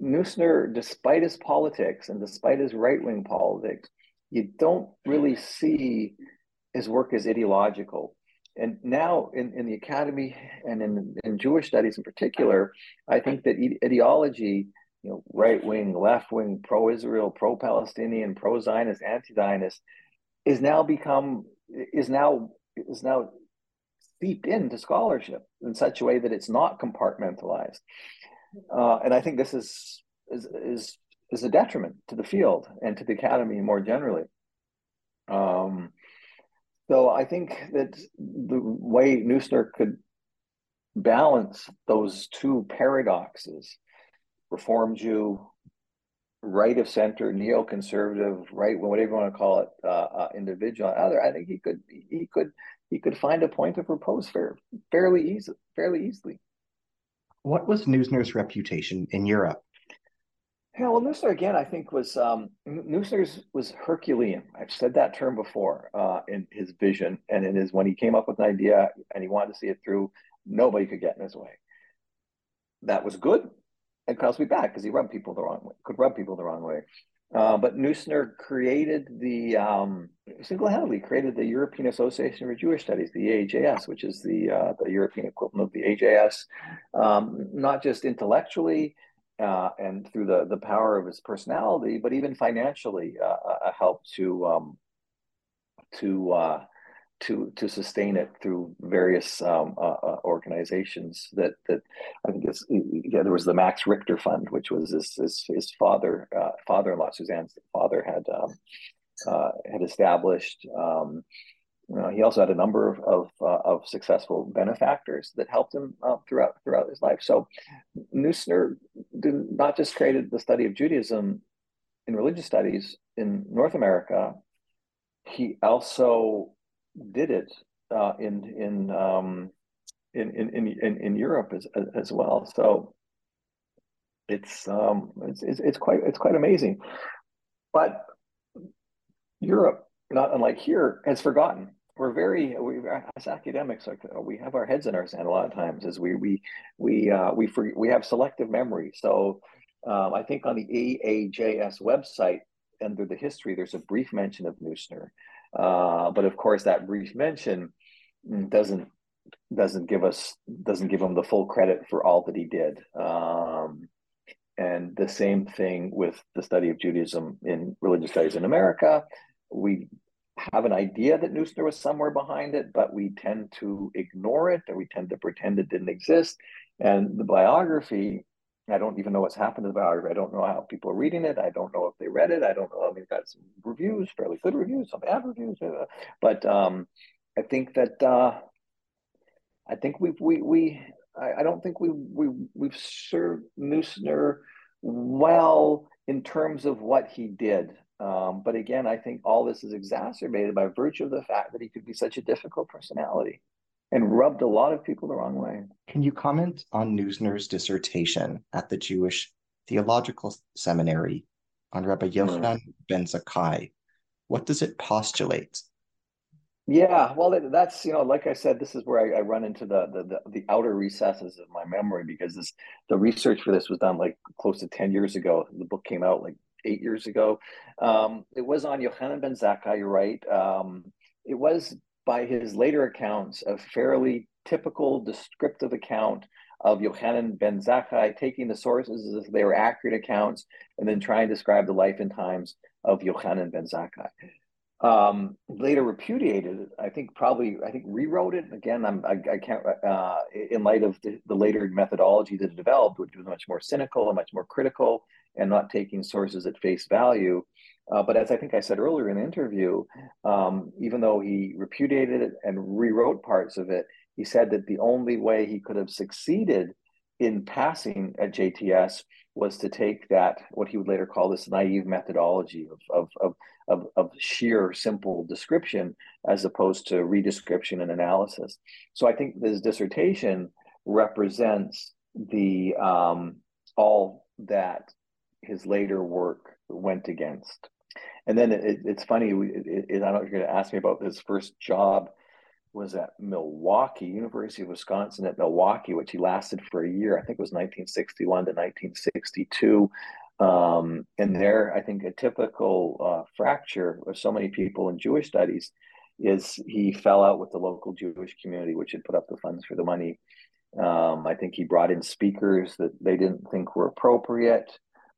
Neusner, despite his politics and despite his right wing politics, you don't really see his work is ideological. And now in, in the academy and in, in Jewish studies in particular, I think that ideology, you know, right wing, left wing, pro Israel, pro Palestinian, pro Zionist, anti Zionist, is now become is now is now seeped into scholarship in such a way that it's not compartmentalized. Uh, and I think this is, is is is a detriment to the field and to the academy more generally. Um, so I think that the way Neusner could balance those two paradoxes, Reform Jew, right of center, neoconservative, right, whatever you want to call it, uh, uh, individual, other, I think he could he could he could find a point of repose fair, fairly easy, fairly easily. What was Neusner's reputation in Europe? Yeah, well, Neusner again, I think was um, Neusner's was Herculean. I've said that term before uh, in his vision and in his when he came up with an idea and he wanted to see it through. Nobody could get in his way. That was good, and could also be bad because he rubbed people the wrong way. Could rub people the wrong way. Uh, but Neusner created the um, single-handedly created the European Association for Jewish Studies, the EAJS, which is the uh, the European equivalent of the AJS, um, not just intellectually uh, and through the the power of his personality, but even financially uh, uh, helped to um, to to to sustain it through various um, uh, uh, organizations that that I think is yeah there was the Max Richter Fund which was his his, his father uh, father-in-law Suzanne's father had um, uh, had established. Know, he also had a number of of, uh, of successful benefactors that helped him uh, throughout throughout his life. So Neusner did not just created the study of Judaism in religious studies in North America. He also did it uh, in in, um, in in in in Europe as as well. So it's um it's, it's it's quite it's quite amazing, but Europe, not unlike here, has forgotten. We're very we as academics like we have our heads in our sand a lot of times as we we we uh, we for, we have selective memory. So um, I think on the EAJS website under the history, there's a brief mention of Neusner. Uh, but of course, that brief mention doesn't doesn't give us doesn't give him the full credit for all that he did. Um, and the same thing with the study of Judaism in religious studies in America. We have an idea that Neusner was somewhere behind it, but we tend to ignore it or we tend to pretend it didn't exist. And the biography I don't even know what's happened to the biography. I don't know how people are reading it. I don't know if they read it. I don't know. I mean, got some reviews, fairly good reviews, some bad reviews, but um, I think that uh, I think we've we we I, I don't think we we we've served Neusner well in terms of what he did. Um, but again, I think all this is exacerbated by virtue of the fact that he could be such a difficult personality and rubbed a lot of people the wrong way. Can you comment on Neusner's dissertation at the Jewish Theological Seminary on Rabbi hmm. Yochanan mm. ben Zakkai? What does it postulate? Yeah, well, that's you know, like I said, this is where I, I run into the, the, the the outer recesses of my memory because this the research for this was done like close to ten years ago. The book came out like eight years ago. Um, it was on Yohanan ben Zakkai. You're right. Um, it was by his later accounts, a fairly typical descriptive account of Yohanan ben Zakkai, taking the sources as if they were accurate accounts and then trying to describe the life and times of Yohanan ben Zakkai. Um, later repudiated it. I think probably I think rewrote it again. I'm I, I can't uh, in light of the, the, later methodology that it developed, which was much more cynical and much more critical, and not taking sources at face value. Uh, but as I think I said earlier in the interview, um, even though he repudiated it and rewrote parts of it, he said that the only way he could have succeeded in passing at JTS was to take that, what he would later call this naive methodology of, of, of, of, of sheer simple description as opposed to redescription and analysis. So I think this dissertation represents the um, all that his later work went against. And then it, it's funny. It, it, I don't know if you're going to ask me about his first job was at Milwaukee, University of Wisconsin at Milwaukee, which he lasted for a year. I think it was 1961 to 1962. Um, and there, I think a typical uh, fracture of so many people in Jewish studies is he fell out with the local Jewish community, which had put up the funds for the money. Um, I think he brought in speakers that they didn't think were appropriate.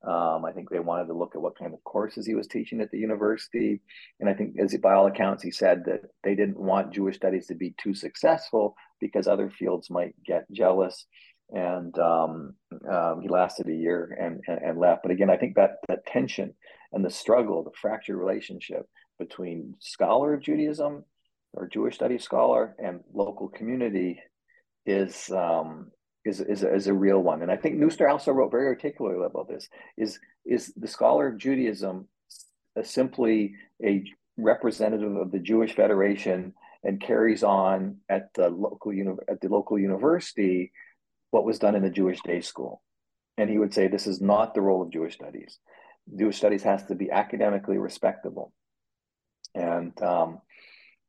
Um, I think they wanted to look at what kind of courses he was teaching at the university. And I think, as by all accounts, he said that they didn't want Jewish studies to be too successful because other fields might get jealous. And um, um, he lasted a year and, and, and, left. But again, I think that, that tension and the struggle, the fractured relationship between scholar of Judaism or Jewish studies scholar and local community is um, is is a, is a real one. And I think Neusner also wrote very articulately about this. Is is the scholar of Judaism simply a representative of the Jewish Federation and carries on at the local at the local university what was done in the Jewish day school? And he would say this is not the role of Jewish studies. Jewish studies has to be academically respectable. And um,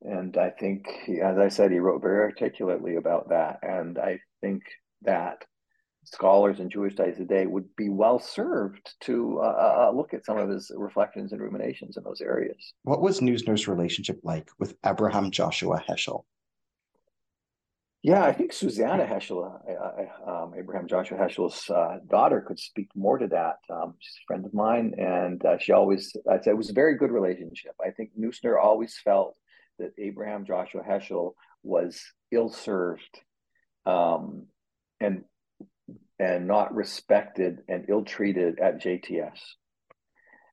and I think, as I said, he wrote very articulately about that. And I think that scholars in Jewish studies today would be well served to uh, uh, uh, look at some of his reflections and ruminations in those areas. What was Neusner's relationship like with Abraham Joshua Heschel? Yeah, I think Susanna Heschel, uh, uh, um, Abraham Joshua Heschel's uh, daughter, could speak more to that. Um, she's a friend of mine, and she always, I'd say it was a very good relationship. I think Neusner always felt that Abraham Joshua Heschel was ill served um, and and not respected and ill treated at JTS.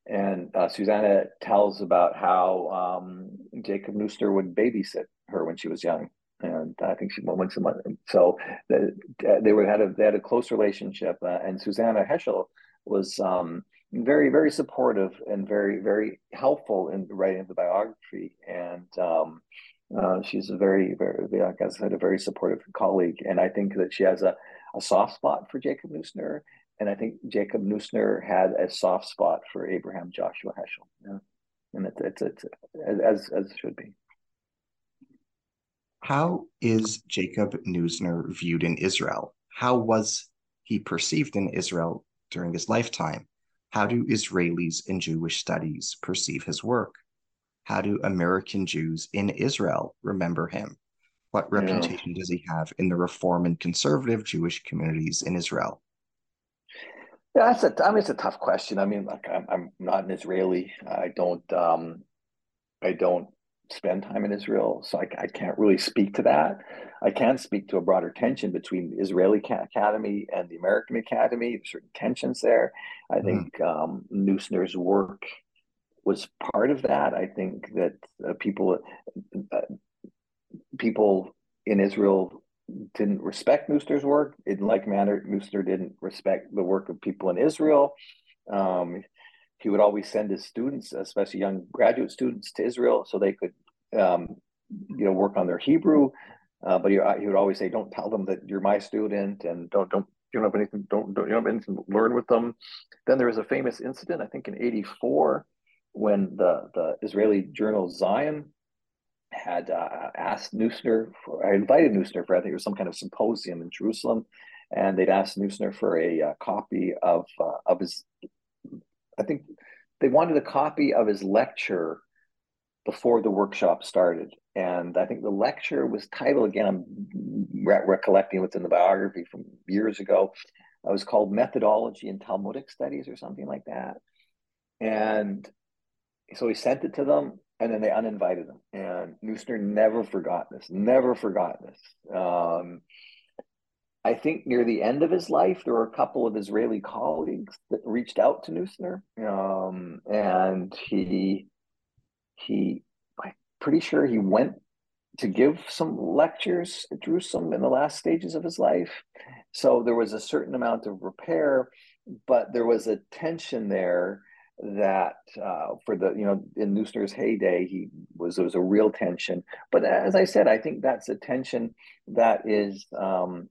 And uh, Susanna tells about how um, Jacob Neusner would babysit her when she was young, and I think she once a month. So they were had a they had a close relationship, uh, and Susanna Heschel was um, very very supportive and very very helpful in writing the biography and um, uh, she's a very very like I said a very supportive colleague and I think that she has a, a soft spot for Jacob Neusner and I think Jacob Neusner had a soft spot for Abraham Joshua Heschel yeah. and it's it's, it's as as it should be. How is Jacob Neusner viewed in Israel? How was he perceived in Israel during his lifetime? How do Israelis in Jewish studies perceive his work? How do American Jews in Israel remember him? What reputation yeah. does he have in the Reform and conservative Jewish communities in Israel? Yeah, that's a. I mean, it's a tough question. I mean, like I'm, I'm not an Israeli. I don't. Um, I don't spend time in Israel, so I, I can't really speak to that. I can speak to a broader tension between the Israeli Academy and the American Academy. There's certain tensions there. I mm think um, Neusner's work was part of that. I think that uh, people uh, people in Israel didn't respect Neusner's work. In like manner, Neusner didn't respect the work of people in Israel. Um, he would always send his students, especially young graduate students, to Israel so they could, um, you know, work on their Hebrew. Uh, but he, he would always say, "Don't tell them that you're my student, and don't don't you don't have anything don't, don't you don't have anything to learn with them." Then there was a famous incident, I think in '84, when the the Israeli journal Zion had uh, asked Neusner for, I invited Neusner for I think it was some kind of symposium in Jerusalem, and they'd asked Neusner for a, a uh, copy of uh, of his I think they wanted a copy of his lecture before the workshop started. And I think the lecture was titled again, I'm re- recollecting what's in the biography from years ago. It was called Methodology in Talmudic Studies or something like that. And so he sent it to them and then they uninvited him. And Neusner never forgot this, never forgot this. Um, I think near the end of his life, there were a couple of Israeli colleagues that reached out to Neusner, um, and he he I'm pretty sure he went to give some lectures at Jerusalem in the last stages of his life. So there was a certain amount of repair, but there was a tension there that uh, for the you know in Neusner's heyday he was there was a real tension. But as I said, I think that's a tension that is um,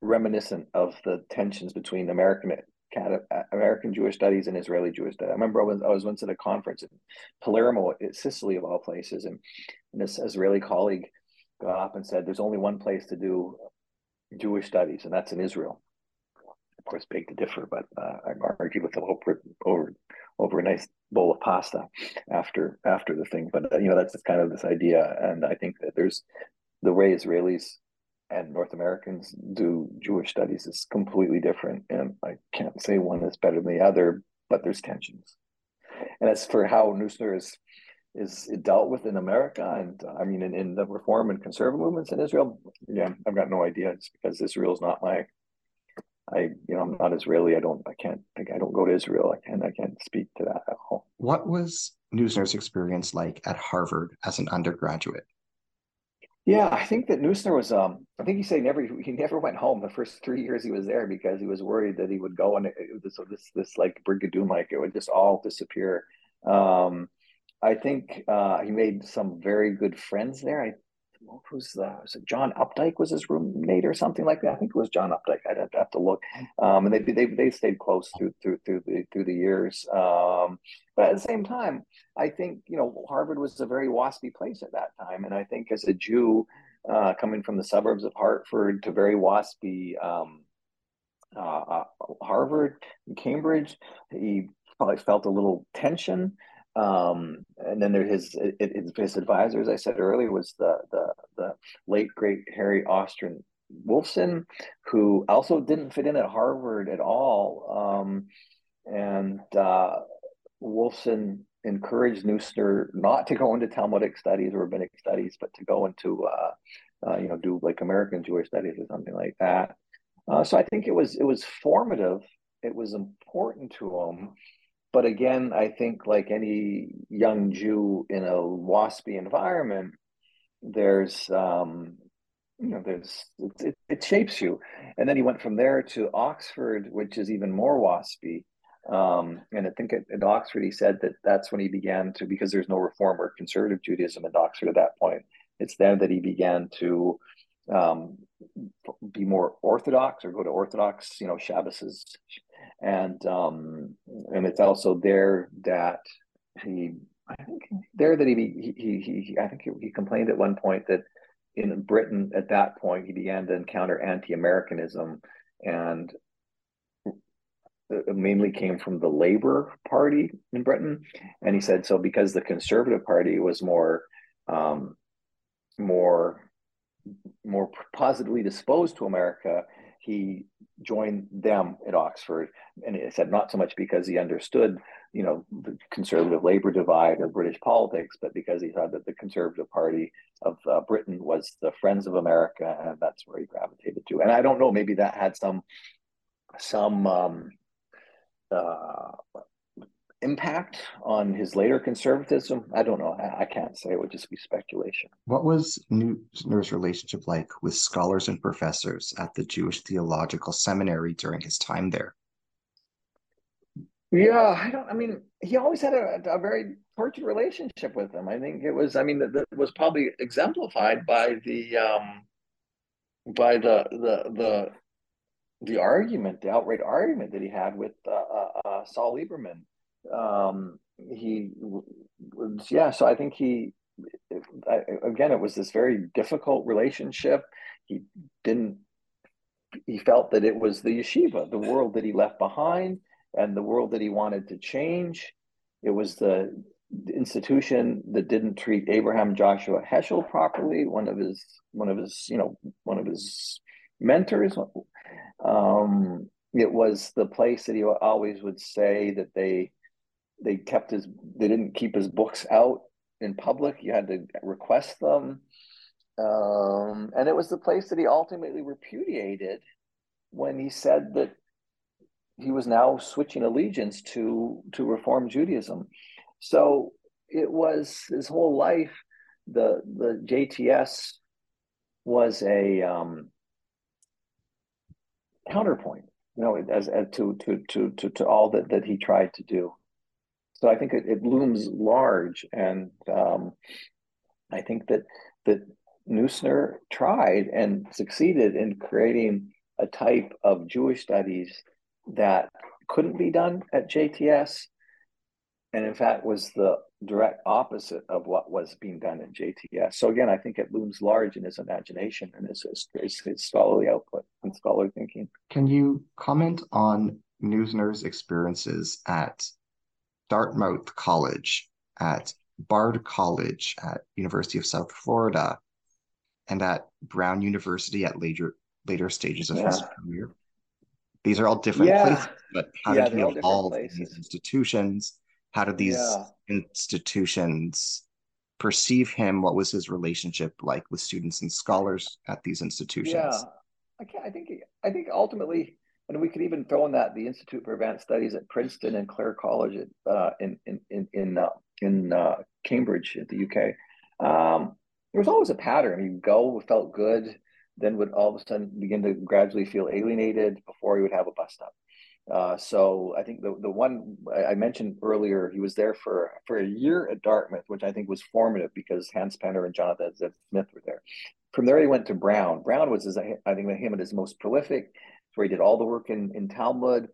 reminiscent of the tensions between American American Jewish Studies and Israeli Jewish Studies. I remember I was, I was once at a conference in Palermo, Sicily, of all places, and, this Israeli colleague got up and said, "There's only one place to do Jewish studies, and that's in Israel." Of course, big to differ, but uh, I argued with him over over over a nice bowl of pasta after after the thing. But uh, you know, that's just kind of this idea, and I think that there's the way Israelis and North Americans do Jewish studies is completely different, and I can't say one is better than the other, but there's tensions. And as for how Neusner is is dealt with in America, and I mean in, in the reform and conservative movements in Israel, yeah, I've got no idea. It's because Israel's not my I, you know, I'm not Israeli. I don't, I can't think, I don't go to Israel. I can't, I can't speak to that at all. What was Neusner's experience like at Harvard as an undergraduate? Yeah, I think that Neusner was. Um, I think he said he never he never went home the first three years he was there because he was worried that he would go and it, it, so this this like Brigadoon like it would just all disappear. Um, I think uh, he made some very good friends there. I who's the was it John Updike was his roommate or something like that. I think it was John Updike. I'd have to, have to look. Um, and they they they stayed close through through through the through the years. Um, but at the same time, I think you know Harvard was a very waspy place at that time, and I think as a Jew uh, coming from the suburbs of Hartford to very waspy um, uh, uh, Harvard, and Cambridge, he probably felt a little tension. Um, and then there his, his his advisor, as I said earlier, was the the the late great Harry Austryn Wolfson, who also didn't fit in at Harvard at all. Um, and uh, Wolfson encouraged Neusner not to go into Talmudic studies or rabbinic studies, but to go into uh, uh, you know do like American Jewish studies or something like that. Uh, so I think it was it was formative. It was important to him but again, I think like any young Jew in a waspy environment, there's um, you know there's it, it, shapes you. And then he went from there to Oxford, which is even more waspy. Um, and I think at, at, Oxford, he said that that's when he began to because there's no reform or conservative Judaism at Oxford at that point. It's then that he began to um, be more orthodox or go to Orthodox, you know, Shabbos and um, and it's also there that he I think there that he he he, he I think he, he complained at one point that in Britain at that point he began to encounter anti-Americanism and mainly came from the Labor Party in Britain, and he said so because the Conservative Party was more um, more more positively disposed to America, he joined them at Oxford. And it said not so much because he understood, you know, the conservative labor divide or British politics, but because he thought that the Conservative Party of uh, Britain was the Friends of America, and that's where he gravitated to. And I don't know, maybe that had some some um, uh, impact on his later conservatism? I don't know. I, I can't say. It would just be speculation. What was Neusner's relationship like with scholars and professors at the Jewish Theological Seminary during his time there? Yeah, I don't. I mean, he always had a, a very tortured relationship with them. I think it was. I mean, that, that was probably exemplified by the um, by the the the the argument, the outright argument that he had with uh, uh, uh Saul Lieberman um, he was yeah so i think he I, again it was this very difficult relationship. He didn't he felt that it was the yeshiva the world that he left behind and the world that he wanted to change. It was the institution that didn't treat abraham joshua heschel properly one of his one of his you know one of his mentors. Um, it was the place that he always would say that they they kept his they didn't keep his books out in public. You had to request them. Um, and it was the place that he ultimately repudiated when he said that he was now switching allegiance to to reform judaism. So it was his whole life the the jts was a um, counterpoint you know as, as to, to to to to all that that he tried to do so I think it, it looms large, and um, I think that that Neusner tried and succeeded in creating a type of Jewish studies that couldn't be done at JTS, and in fact was the direct opposite of what was being done in JTS. So again, I think it looms large in his imagination and his, his, his scholarly output and scholarly thinking. Can you comment on Neusner's experiences at Dartmouth College, at Bard College, at University of South Florida, and at Brown University at later later stages of yeah. his career? These are all different yeah. places, but how yeah, did he evolve in these institutions? How did these institutions perceive him? What was his relationship like with students and scholars at these institutions? Yeah, I, I think I think ultimately, and we could even throw in that the Institute for Advanced Studies at Princeton and Clare College at, uh, in in in in, uh, in uh, Cambridge at the UK. Um, there was always a pattern. He'd go, felt good, then would all of a sudden begin to gradually feel alienated before he would have a bust up. Uh, so I think the the one I mentioned earlier, he was there for for a year at Dartmouth, which I think was formative because Hans Penner and Jonathan Smith were there. From there, he went to Brown. Brown was, his, I think, him at his most prolific. It's where he did all the work in in Talmud.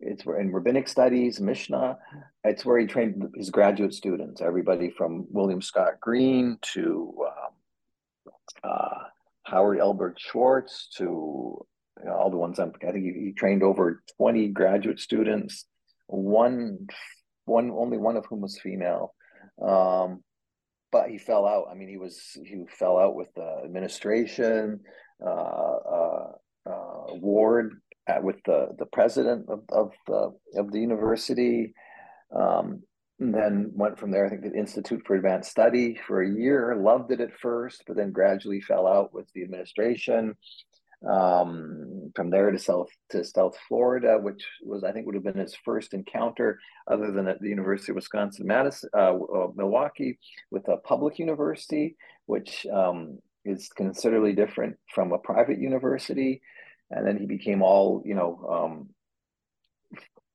It's where in rabbinic studies, Mishnah. It's where he trained his graduate students, everybody from William Scott Green to um, uh, Howard Eilberg-Schwartz to you know, all the ones I'm, I think he, he, trained over 20 graduate students, one, one, only one of whom was female. Um, but he fell out. I mean, he was, he fell out with the administration, uh, uh, uh, Ward at, with the, the president of, of the, of the university. Um, then went from there, I think, the Institute for Advanced Study for a year, loved it at first, but then gradually fell out with the administration um, from there to South to South Florida, which was I think would have been his first encounter, other than at the University of Wisconsin Madison, uh, uh, Milwaukee, with a public university, which um, is considerably different from a private university. And then he became all you know. Um,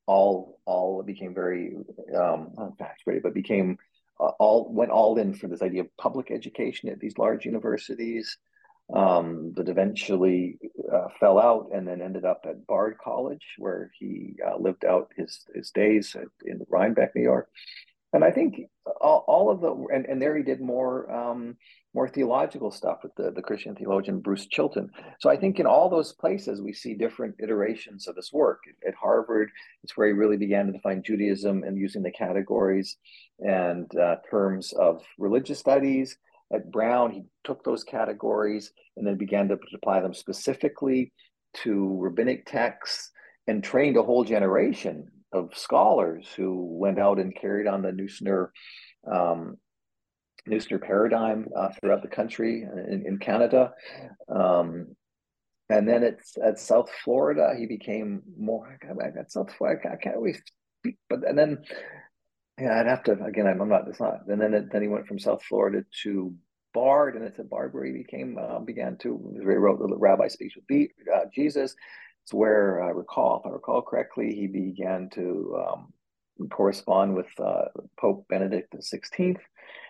all all became very um not factory, but became uh, all went all in for this idea of public education at these large universities um, but eventually uh, fell out and then ended up at Bard College, where he uh, lived out his, his days in Rhinebeck, New York. And I think all, all of the and, and there he did more um, more theological stuff with the, the Christian theologian Bruce Chilton. So I think in all those places we see different iterations of his work. At Harvard, it's where he really began to define Judaism and using the categories and uh, terms of religious studies at Brown, he took those categories and then began to apply them specifically to rabbinic texts and trained a whole generation of scholars who went out and carried on the Neusner um, Neusner paradigm uh, throughout the country in, in Canada. Um, and then it's at South Florida, he became more at South Florida. I can't really speak, but and then yeah, I'd have to again. I'm, I'm not. It's not. And then it, then he went from South Florida to Bard, and it's at Bard where he became uh, began to where he wrote the Rabbi Speaks with uh, Jesus. It's where I recall, if I recall correctly, he began to um, correspond with uh, Pope Benedict the Sixteenth,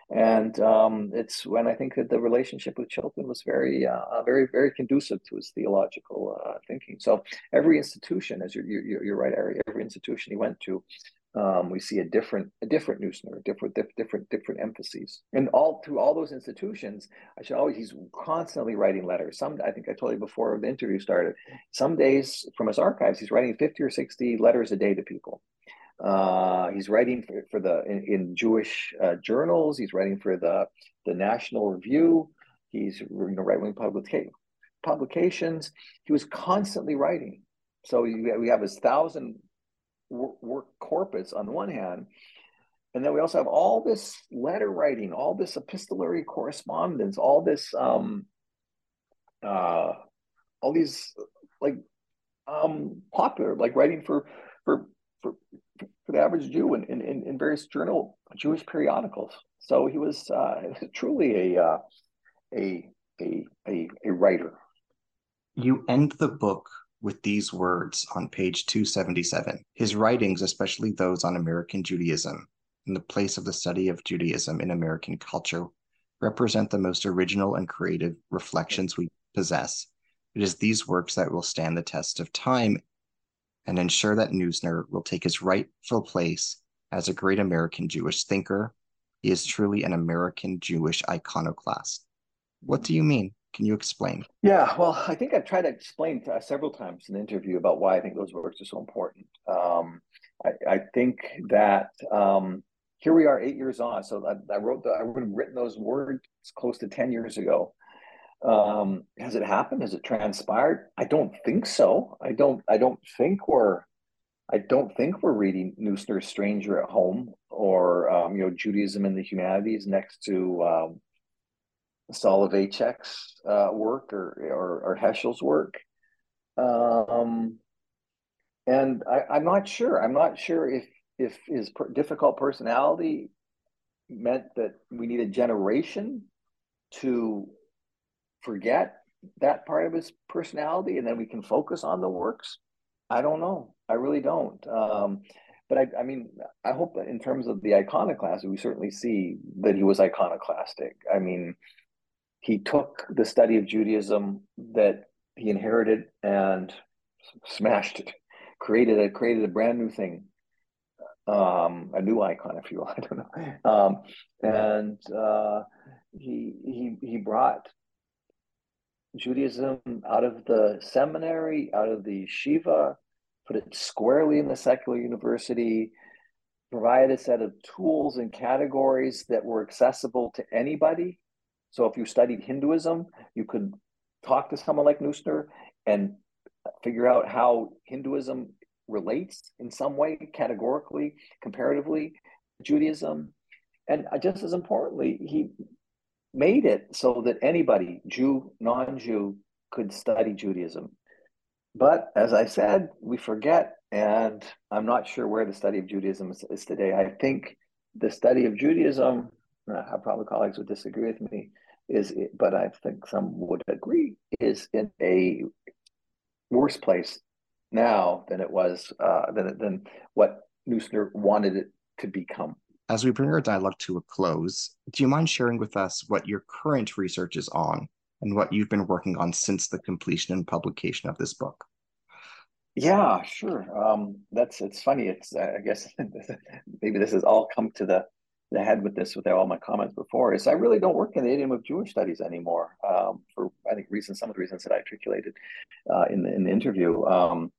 and um, it's when I think that the relationship with Chilton was very, uh, very, very conducive to his theological uh, thinking. So every institution, as you're, you're, you're right, Ari, every institution he went to um, we see a different a different Neusner, different different different emphases, and all through all those institutions. I should always he's constantly writing letters. Some I think I told you before the interview started. Some days from his archives, he's writing fifty or sixty letters a day to people. Uh, he's writing for, for the in, in Jewish uh, journals. He's writing for the the National Review. He's you know right wing publica- publications. He was constantly writing. So we have his thousand work corpus on the one hand, and then we also have all this letter writing, all this epistolary correspondence, all this, um, uh, all these like um, popular, like writing for for for, for the average Jew in, in, in various journal Jewish periodicals. So he was uh, truly a, uh, a a a a writer. You end the book with these words on page 277. His writings, especially those on American Judaism and the place of the study of Judaism in American culture, represent the most original and creative reflections we possess. It is these works that will stand the test of time and ensure that Neusner will take his rightful place as a great American Jewish thinker, He is truly an American Jewish iconoclast. What do you mean? Can you explain? Yeah, well, I think I've tried to explain uh, several times in the interview about why I think those works are so important. Um, I, I, think that um, here we are eight years on. So I, I wrote the, I would have written those words close to 10 years ago. Um, has it happened? Has it transpired? I don't think so. I don't, I don't think we're, I don't think we're reading Neusner's Stranger at Home or, um, you know, Judaism and the Humanities next to um, Soloveitchik's uh, work or, or, or Heschel's work. Um, and I, am not sure. I'm not sure if if his per- difficult personality meant that we need a generation to forget that part of his personality and then we can focus on the works i don't know i really don't um, but I, I mean i hope in terms of the iconoclast we certainly see that he was iconoclastic i mean he took the study of judaism that he inherited and smashed it created a created a brand new thing um, a new icon, if you will. I don't know. Um, and uh, he he he brought Judaism out of the seminary, out of the yeshiva, put it squarely in the secular university, provided a set of tools and categories that were accessible to anybody. So if you studied Hinduism, you could talk to someone like Neusner and figure out how Hinduism relates in some way, categorically, comparatively, to Judaism. And just as importantly, he made it so that anybody, Jew, non Jew, could study Judaism. But as I said, we forget, and I'm not sure where the study of Judaism is, is today. I think the study of Judaism, uh, probably colleagues would disagree with me, is, but I think some would agree, is in a worse place now than it was uh, than than what Neusner wanted it to become. As we bring our dialogue to a close, do you mind sharing with us what your current research is on and what you've been working on since the completion and publication of this book? Yeah, sure. Um, that's it's funny. It's I guess maybe this has all come to the the head with this with all my comments before is I really don't work in the idiom of Jewish studies anymore um, for I think reasons some of the reasons that I articulated uh, in the in the interview. Um,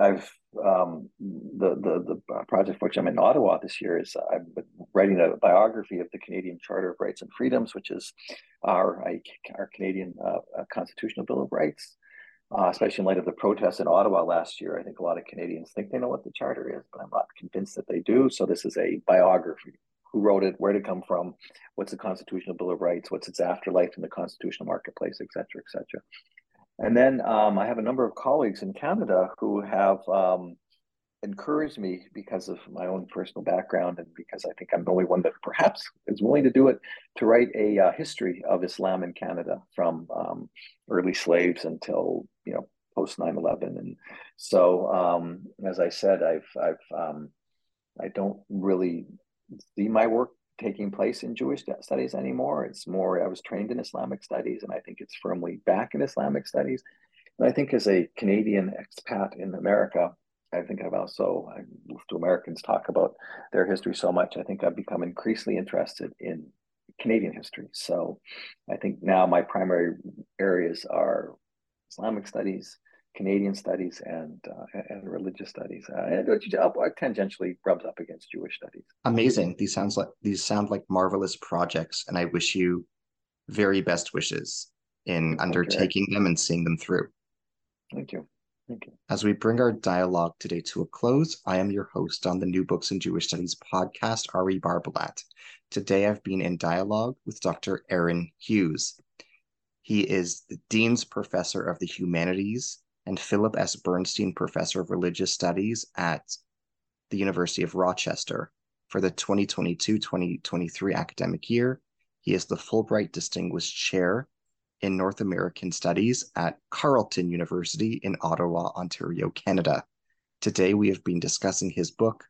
I've um, the the the project for which I'm in Ottawa this year is been writing a biography of the Canadian Charter of Rights and Freedoms, which is our our Canadian uh, uh, constitutional bill of rights. Uh, especially in light of the protests in Ottawa last year, I think a lot of Canadians think they know what the charter is, but I'm not convinced that they do. So this is a biography: who wrote it, where did it come from, what's the constitutional bill of rights, what's its afterlife in the constitutional marketplace, et cetera, et cetera. And then um, I have a number of colleagues in Canada who have um, encouraged me because of my own personal background and because I think I'm the only one that perhaps is willing to do it to write a uh, history of Islam in Canada from um, early slaves until you know post 9/11. And so, um, as I said, I've I've um, I don't really see my work taking place in Jewish studies anymore. It's more, I was trained in Islamic studies, and I think it's firmly back in Islamic studies. And I think as a Canadian expat in America, I think I've also, I to Americans talk about their history so much, I think I've become increasingly interested in Canadian history. So I think now my primary areas are Islamic studies, Canadian studies and uh, and religious studies, uh, and tangentially rubs up against Jewish studies. Amazing. These sounds like these sound like marvelous projects, and I wish you very best wishes in undertaking them and seeing them through. Thank you. Thank you. As we bring our dialogue today to a close, I am your host on the New Books in Jewish Studies podcast, Ari Barbalat. Today I've been in dialogue with Dr. Aaron Hughes. He is the Dean's Professor of the Humanities and Philip S. Bernstein Professor of Religious Studies at the University of Rochester. For the 2022 2023 academic year, he is the Fulbright Distinguished Chair in North American Studies at Carleton University in Ottawa, Ontario, Canada. Today, we have been discussing his book,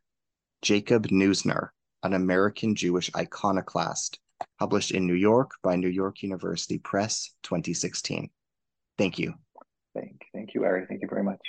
Jacob Neusner, an American Jewish iconoclast, published in New York by New York University Press 2016. Thank you. Thank, thank you, Ari. Thank you very much.